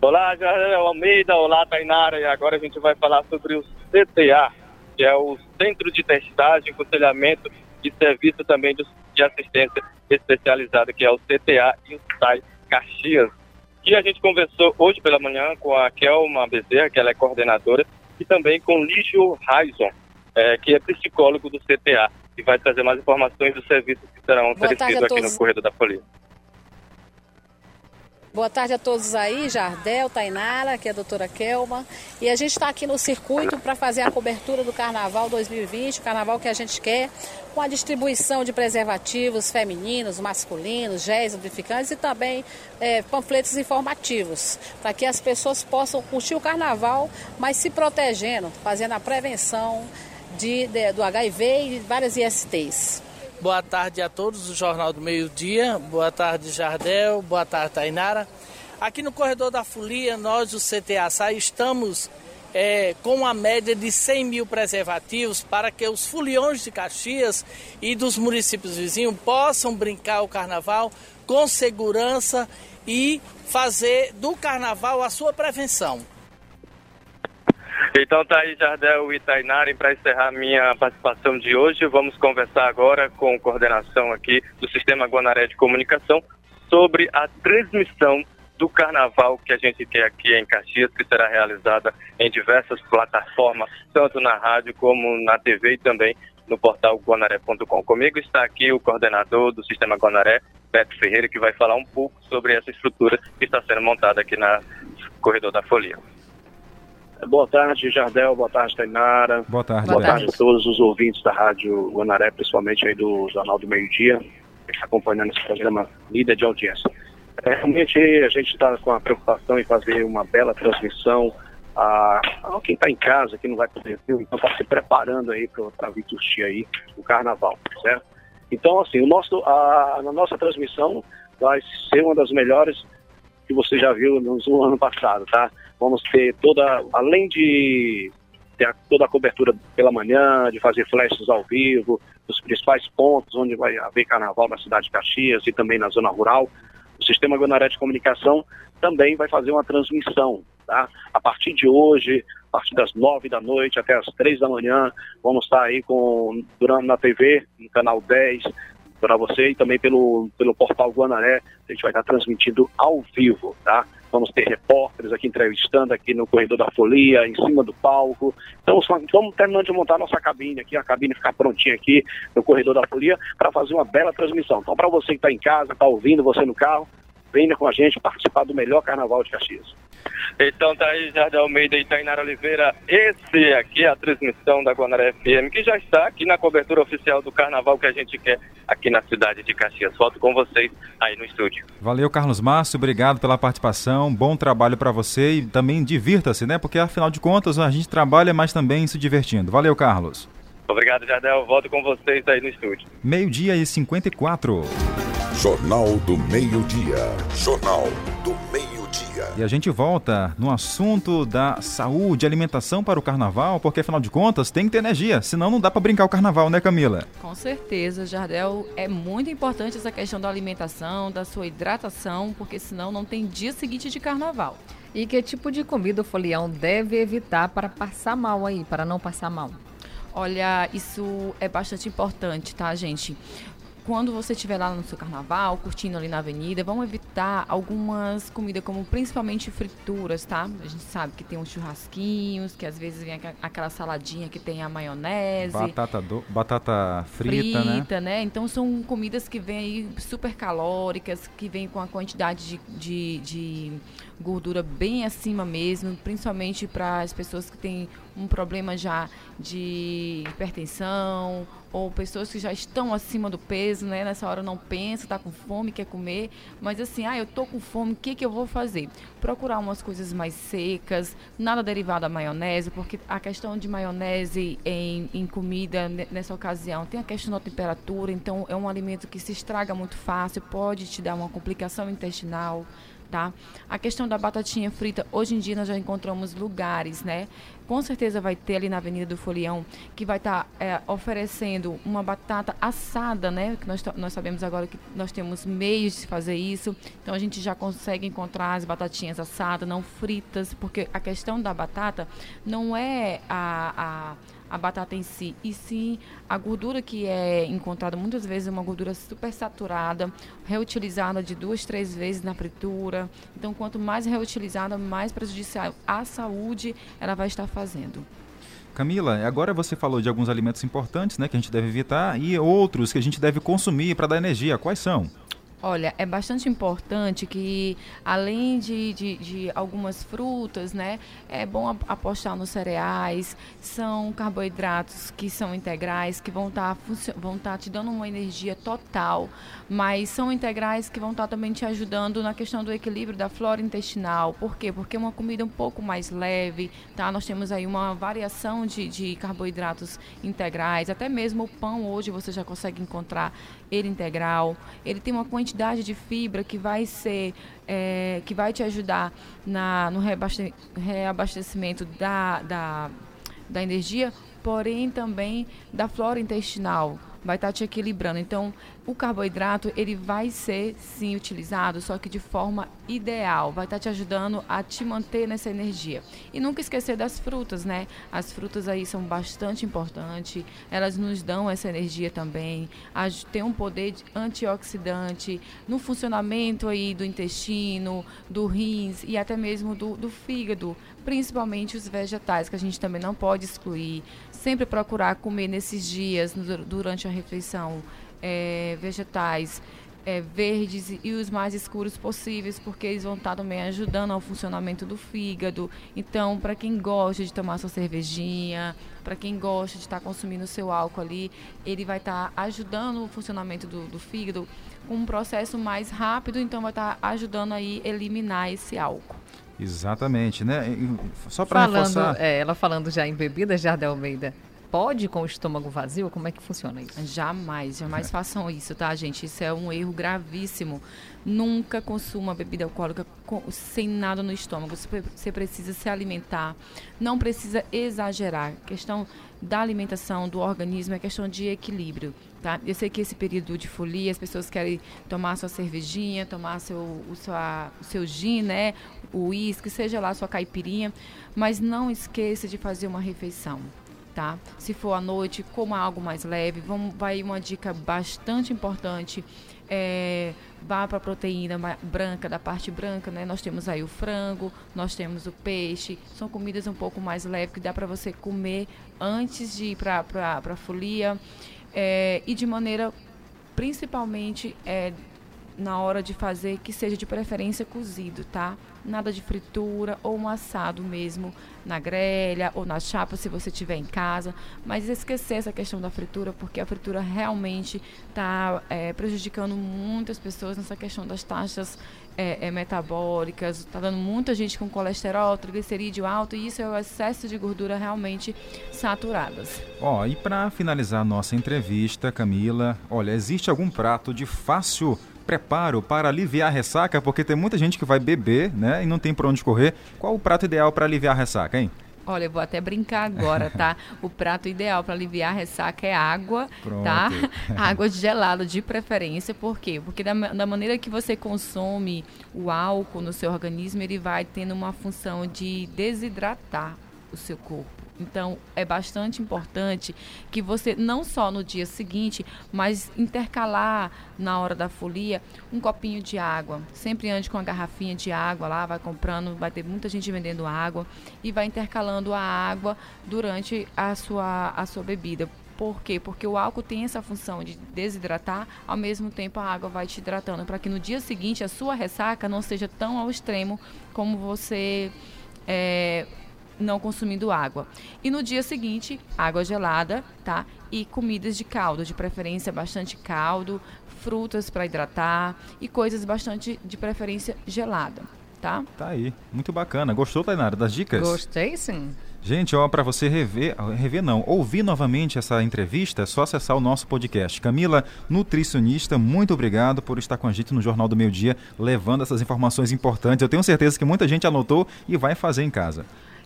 Olá, Jair Almeida, olá, Tainara, e agora a gente vai falar sobre o CTA, que é o Centro de Testagem, Aconselhamento e Serviço também de Assistência Especializada, que é o CTA e o SAI Caxias. E a gente conversou hoje pela manhã com a Kelma Bezerra, que ela é coordenadora, e também com Lígio Raison, é, que é psicólogo do CTA e vai trazer mais informações dos serviços que serão oferecidos aqui no Corredor da Folia. Boa tarde a todos aí, Jardel, Tainara, que é a doutora Kelma. E a gente está aqui no circuito para fazer a cobertura do Carnaval 2020, o carnaval que a gente quer, com a distribuição de preservativos femininos, masculinos, géis lubrificantes e também é, panfletos informativos, para que as pessoas possam curtir o carnaval, mas se protegendo, fazendo a prevenção de, de, do HIV e várias ISTs. Boa tarde a todos do Jornal do Meio Dia. Boa tarde, Jardel. Boa tarde, Tainara. Aqui no Corredor da Folia, nós, o CTA estamos é, com uma média de 100 mil preservativos para que os foliões de Caxias e dos municípios vizinhos possam brincar o carnaval com segurança e fazer do carnaval a sua prevenção. Então tá aí Jardel e Tainari para encerrar minha participação de hoje. Vamos conversar agora com coordenação aqui do Sistema Guanaré de Comunicação sobre a transmissão do carnaval que a gente tem aqui em Caxias, que será realizada em diversas plataformas, tanto na rádio como na TV e também no portal guanaré.com. Comigo está aqui o coordenador do Sistema Guanaré, Beto Ferreira, que vai falar um pouco sobre essa estrutura que está sendo montada aqui na Corredor da Folia. Boa tarde, Jardel. Boa tarde, Tainara. Boa tarde. Boa tarde a todos os ouvintes da Rádio Guanaré, principalmente aí do Jornal do Meio Dia, que está acompanhando esse programa líder de audiência. É, realmente a gente está com a preocupação em fazer uma bela transmissão a, a quem está em casa, quem não vai poder vir, então está se preparando aí para vir curtir aí o carnaval, certo? Então, assim, o nosso, a, a nossa transmissão vai ser uma das melhores que você já viu no, no ano passado, tá? Vamos ter toda, além de ter toda a cobertura pela manhã, de fazer flashes ao vivo, dos principais pontos onde vai haver carnaval na cidade de Caxias e também na zona rural, o Sistema Guanaré de Comunicação também vai fazer uma transmissão, tá? A partir de hoje, a partir das nove da noite até as três da manhã, vamos estar aí com, durante na TV, no canal 10, para você e também pelo, pelo portal Guanaré, a gente vai estar transmitindo ao vivo, tá? Vamos ter repórteres aqui entrevistando aqui no corredor da folia, em cima do palco. Então vamos terminando de montar nossa cabine aqui, a cabine ficar prontinha aqui no corredor da folia para fazer uma bela transmissão. Então para você que está em casa, está ouvindo, você no carro, venha com a gente participar do melhor carnaval de Caxias. Então tá aí Jardim Almeida e Tainara Oliveira. Esse aqui é a transmissão da Guanaré FM, que já está aqui na cobertura oficial do carnaval que a gente quer aqui na cidade de Caxias. Volto com vocês aí no estúdio. Valeu, Carlos Márcio. Obrigado pela participação. Bom trabalho para você e também divirta-se, né? Porque afinal de contas a gente trabalha, mas também se divertindo. Valeu, Carlos. Obrigado, Jardel. Volto com vocês aí no estúdio. Meio-dia e 54. Jornal do Meio-Dia. Jornal do Meio-Dia. E a gente volta no assunto da saúde, alimentação para o carnaval, porque afinal de contas tem que ter energia, senão não dá para brincar o carnaval, né, Camila? Com certeza, Jardel, é muito importante essa questão da alimentação, da sua hidratação, porque senão não tem dia seguinte de carnaval. E que tipo de comida o folião deve evitar para passar mal aí, para não passar mal? Olha, isso é bastante importante, tá, gente? Quando você estiver lá no seu carnaval, curtindo ali na avenida, vamos evitar algumas comidas, como principalmente frituras, tá? A gente sabe que tem uns churrasquinhos, que às vezes vem aquela saladinha que tem a maionese. Batata, do, batata frita, né? frita né? né? Então são comidas que vêm aí super calóricas, que vêm com a quantidade de, de, de gordura bem acima mesmo, principalmente para as pessoas que têm um problema já de hipertensão ou pessoas que já estão acima do peso, né? Nessa hora não pensa, tá com fome, quer comer, mas assim, ah, eu tô com fome, o que que eu vou fazer? Procurar umas coisas mais secas, nada derivado da maionese, porque a questão de maionese em, em comida nessa ocasião tem a questão da temperatura, então é um alimento que se estraga muito fácil, pode te dar uma complicação intestinal tá? A questão da batatinha frita, hoje em dia nós já encontramos lugares, né? Com certeza vai ter ali na Avenida do Folião, que vai estar tá, é, oferecendo uma batata assada, né? Que nós, nós sabemos agora que nós temos meios de fazer isso. Então a gente já consegue encontrar as batatinhas assadas, não fritas, porque a questão da batata não é a, a a batata em si, e sim a gordura que é encontrada muitas vezes é uma gordura super saturada, reutilizada de duas, três vezes na fritura. Então, quanto mais reutilizada, mais prejudicial à saúde ela vai estar fazendo. Camila, agora você falou de alguns alimentos importantes, né, que a gente deve evitar e outros que a gente deve consumir para dar energia. Quais são? Olha, é bastante importante que, além de, de, de, algumas frutas, né, é bom apostar nos cereais, são carboidratos que são integrais, que vão estar tá, vão tá te dando uma energia total, mas são integrais que vão estar tá também te ajudando na questão do equilíbrio da flora intestinal. Por quê? Porque é uma comida um pouco mais leve, tá? Nós temos aí uma variação de, de carboidratos integrais, até mesmo o pão hoje você já consegue encontrar ele integral. Ele tem uma quantidade de fibra que vai ser é, que vai te ajudar na, no reabaste, reabastecimento da, da, da energia, porém também da flora intestinal vai estar tá te equilibrando. Então, o carboidrato, ele vai ser sim utilizado, só que de forma ideal, vai estar tá te ajudando a te manter nessa energia. E nunca esquecer das frutas, né? As frutas aí são bastante importantes, elas nos dão essa energia também, tem um poder antioxidante no funcionamento aí do intestino, do rins e até mesmo do, do fígado, principalmente os vegetais, que a gente também não pode excluir. Sempre procurar comer nesses dias, durante a refeição, é, vegetais é, verdes e os mais escuros possíveis, porque eles vão estar também ajudando ao funcionamento do fígado. Então, para quem gosta de tomar sua cervejinha, para quem gosta de estar consumindo seu álcool ali, ele vai estar ajudando o funcionamento do, do fígado com um processo mais rápido, então vai estar ajudando aí a eliminar esse álcool. Exatamente, né? Só para reforçar. é, ela falando já em bebidas, Jardel Almeida, pode com o estômago vazio? Como é que funciona isso? Jamais, jamais façam isso, tá, gente? Isso é um erro gravíssimo. Nunca consuma bebida alcoólica com- sem nada no estômago. Você, pre- você precisa se alimentar. Não precisa exagerar. Questão da alimentação, do organismo, é questão de equilíbrio, tá? Eu sei que esse período de folia, as pessoas querem tomar sua cervejinha, tomar seu, o, sua, seu gin, né? O uísque, seja lá a sua caipirinha. Mas não esqueça de fazer uma refeição tá? Se for à noite, coma algo mais leve. Vamos, vai uma dica bastante importante. É, vá para a proteína branca, da parte branca, né? Nós temos aí o frango, nós temos o peixe. São comidas um pouco mais leves que dá para você comer antes de ir para a folia. É, e de maneira, principalmente, é, na hora de fazer, que seja de preferência cozido, tá? Nada de fritura ou um assado mesmo na grelha ou na chapa se você tiver em casa. Mas esquecer essa questão da fritura, porque a fritura realmente está prejudicando muitas pessoas nessa questão das taxas é, é, metabólicas. Está dando muita gente com colesterol, triglicerídeo alto e isso é o excesso de gordura realmente saturadas. Ó, e para finalizar nossa entrevista, Camila, olha, existe algum prato de fácil preparo para aliviar a ressaca? Porque tem muita gente que vai beber, né, e não tem para onde correr. Qual o prato ideal para aliviar a ressaca, hein? Olha, eu vou até brincar agora, tá? o prato ideal para aliviar a ressaca é água, Pronto. tá? água gelada de preferência, por quê? Porque da, da maneira que você consome o álcool no seu organismo, ele vai tendo uma função de desidratar o seu corpo. Então, é bastante importante que você, não só no dia seguinte, mas intercalar na hora da folia um copinho de água. Sempre ande com a garrafinha de água lá, vai comprando, vai ter muita gente vendendo água e vai intercalando a água durante a sua, a sua bebida. Por quê? Porque o álcool tem essa função de desidratar, ao mesmo tempo a água vai te hidratando, para que no dia seguinte a sua ressaca não seja tão ao extremo como você é, não consumindo água. E no dia seguinte, água gelada, tá? E comidas de caldo, de preferência bastante caldo, frutas para hidratar e coisas bastante de preferência gelada, tá? Tá aí, muito bacana. Gostou, Tainara, das dicas? Gostei sim. Gente, ó, para você rever, rever não, ouvir novamente essa entrevista, é só acessar o nosso podcast. Camila, nutricionista, muito obrigado por estar com a gente no Jornal do Meio Dia, levando essas informações importantes. Eu tenho certeza que muita gente anotou e vai fazer em casa.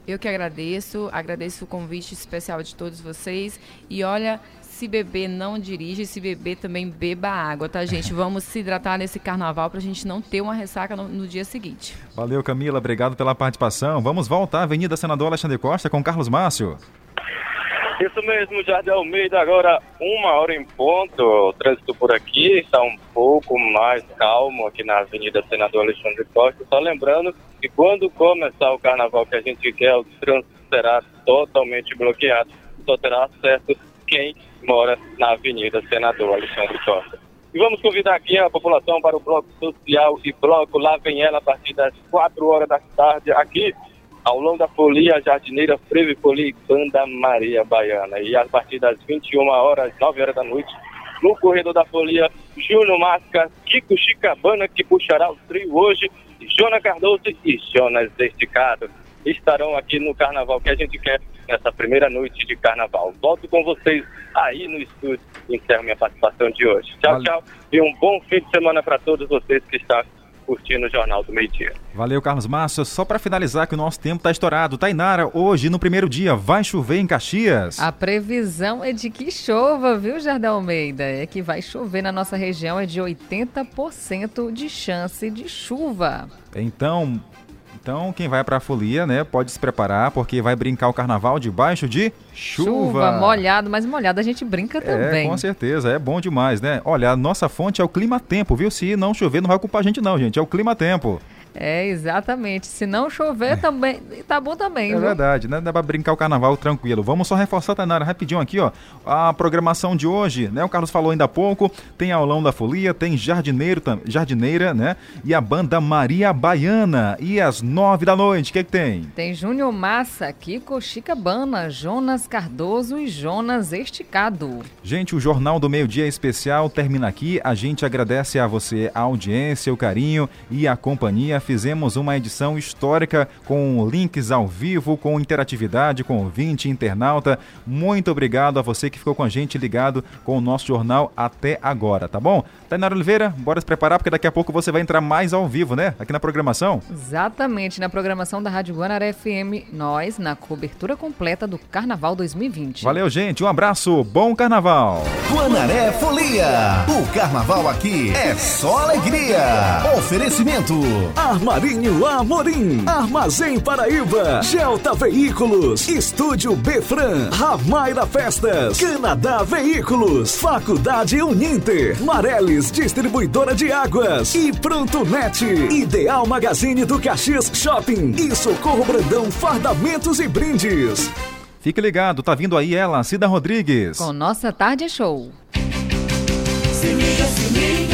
Eu que agradeço, agradeço o convite especial de todos vocês. E olha, se beber não dirige, se beber também beba água, tá, gente? Vamos se hidratar nesse carnaval pra gente não ter uma ressaca no, no dia seguinte. Valeu, Camila, obrigado pela participação. Vamos voltar à Avenida Senador Alexandre Costa com Carlos Márcio. Isso mesmo, Jardim Almeida, agora uma hora em ponto. O trânsito por aqui está um pouco mais calmo aqui na Avenida Senador Alexandre Costa. Só lembrando que quando começar o carnaval que a gente quer, o trânsito será totalmente bloqueado. Só terá acesso quem mora na Avenida Senador Alexandre Costa. E vamos convidar aqui a população para o Bloco Social e Bloco Lá Vem Ela a partir das 4 horas da tarde aqui ao longo da folia, jardineira Freire Folia e Banda Maria Baiana. E a partir das 21 horas, 9 horas da noite, no corredor da folia, Júnior Masca, Kiko Chicabana, que puxará o trio hoje, Jona Cardoso e Jonas Esticado. Estarão aqui no carnaval que a gente quer nessa primeira noite de carnaval. Volto com vocês aí no estúdio e encerro minha participação de hoje. Tchau, tchau. E um bom fim de semana para todos vocês que estão curtindo o Jornal do Meio Dia. Valeu, Carlos Márcio. Só para finalizar que o nosso tempo está estourado. Tainara, hoje, no primeiro dia, vai chover em Caxias? A previsão é de que chova, viu, Jardel Almeida? É que vai chover na nossa região, é de 80% de chance de chuva. Então, então quem vai para a folia, né, pode se preparar porque vai brincar o carnaval debaixo de chuva. molhado, mas molhado a gente brinca também. É, com certeza, é bom demais, né? Olha, a nossa fonte é o Clima Tempo, viu? Se não chover, não vai culpar a gente não, gente. É o Clima Tempo. É, exatamente. Se não chover, também tá bom também, É viu? verdade, né? Dá pra brincar o carnaval tranquilo. Vamos só reforçar, Tainara, rapidinho aqui, ó. A programação de hoje, né? O Carlos falou ainda há pouco. Tem aulão da folia, tem jardineiro, jardineira, né? E a banda Maria Baiana. E às nove da noite, o que, que tem? Tem Júnior Massa, Kiko Chicabana, Jonas Cardoso e Jonas Esticado. Gente, o Jornal do Meio Dia Especial termina aqui. A gente agradece a você a audiência, o carinho e a companhia. Fizemos uma edição histórica com links ao vivo, com interatividade, com ouvinte, internauta. Muito obrigado a você que ficou com a gente ligado com o nosso jornal até agora, tá bom? Tainara Oliveira, bora se preparar porque daqui a pouco você vai entrar mais ao vivo, né? Aqui na programação. Exatamente, na programação da Rádio Guanaré FM, nós na cobertura completa do Carnaval 2020. Valeu, gente. Um abraço. Bom carnaval. Guanaré Folia. O carnaval aqui é só alegria. Oferecimento. Armarinho Amorim. Armazém Paraíba. Gelta Veículos. Estúdio Befran. Ramaira Festas. Canadá Veículos. Faculdade Uninter. Distribuidora de Águas. E Pronto Net. Ideal Magazine do Caxias Shopping. E Socorro Brandão Fardamentos e Brindes. Fique ligado, tá vindo aí ela, Cida Rodrigues. Com nossa tarde show. Se liga, se liga.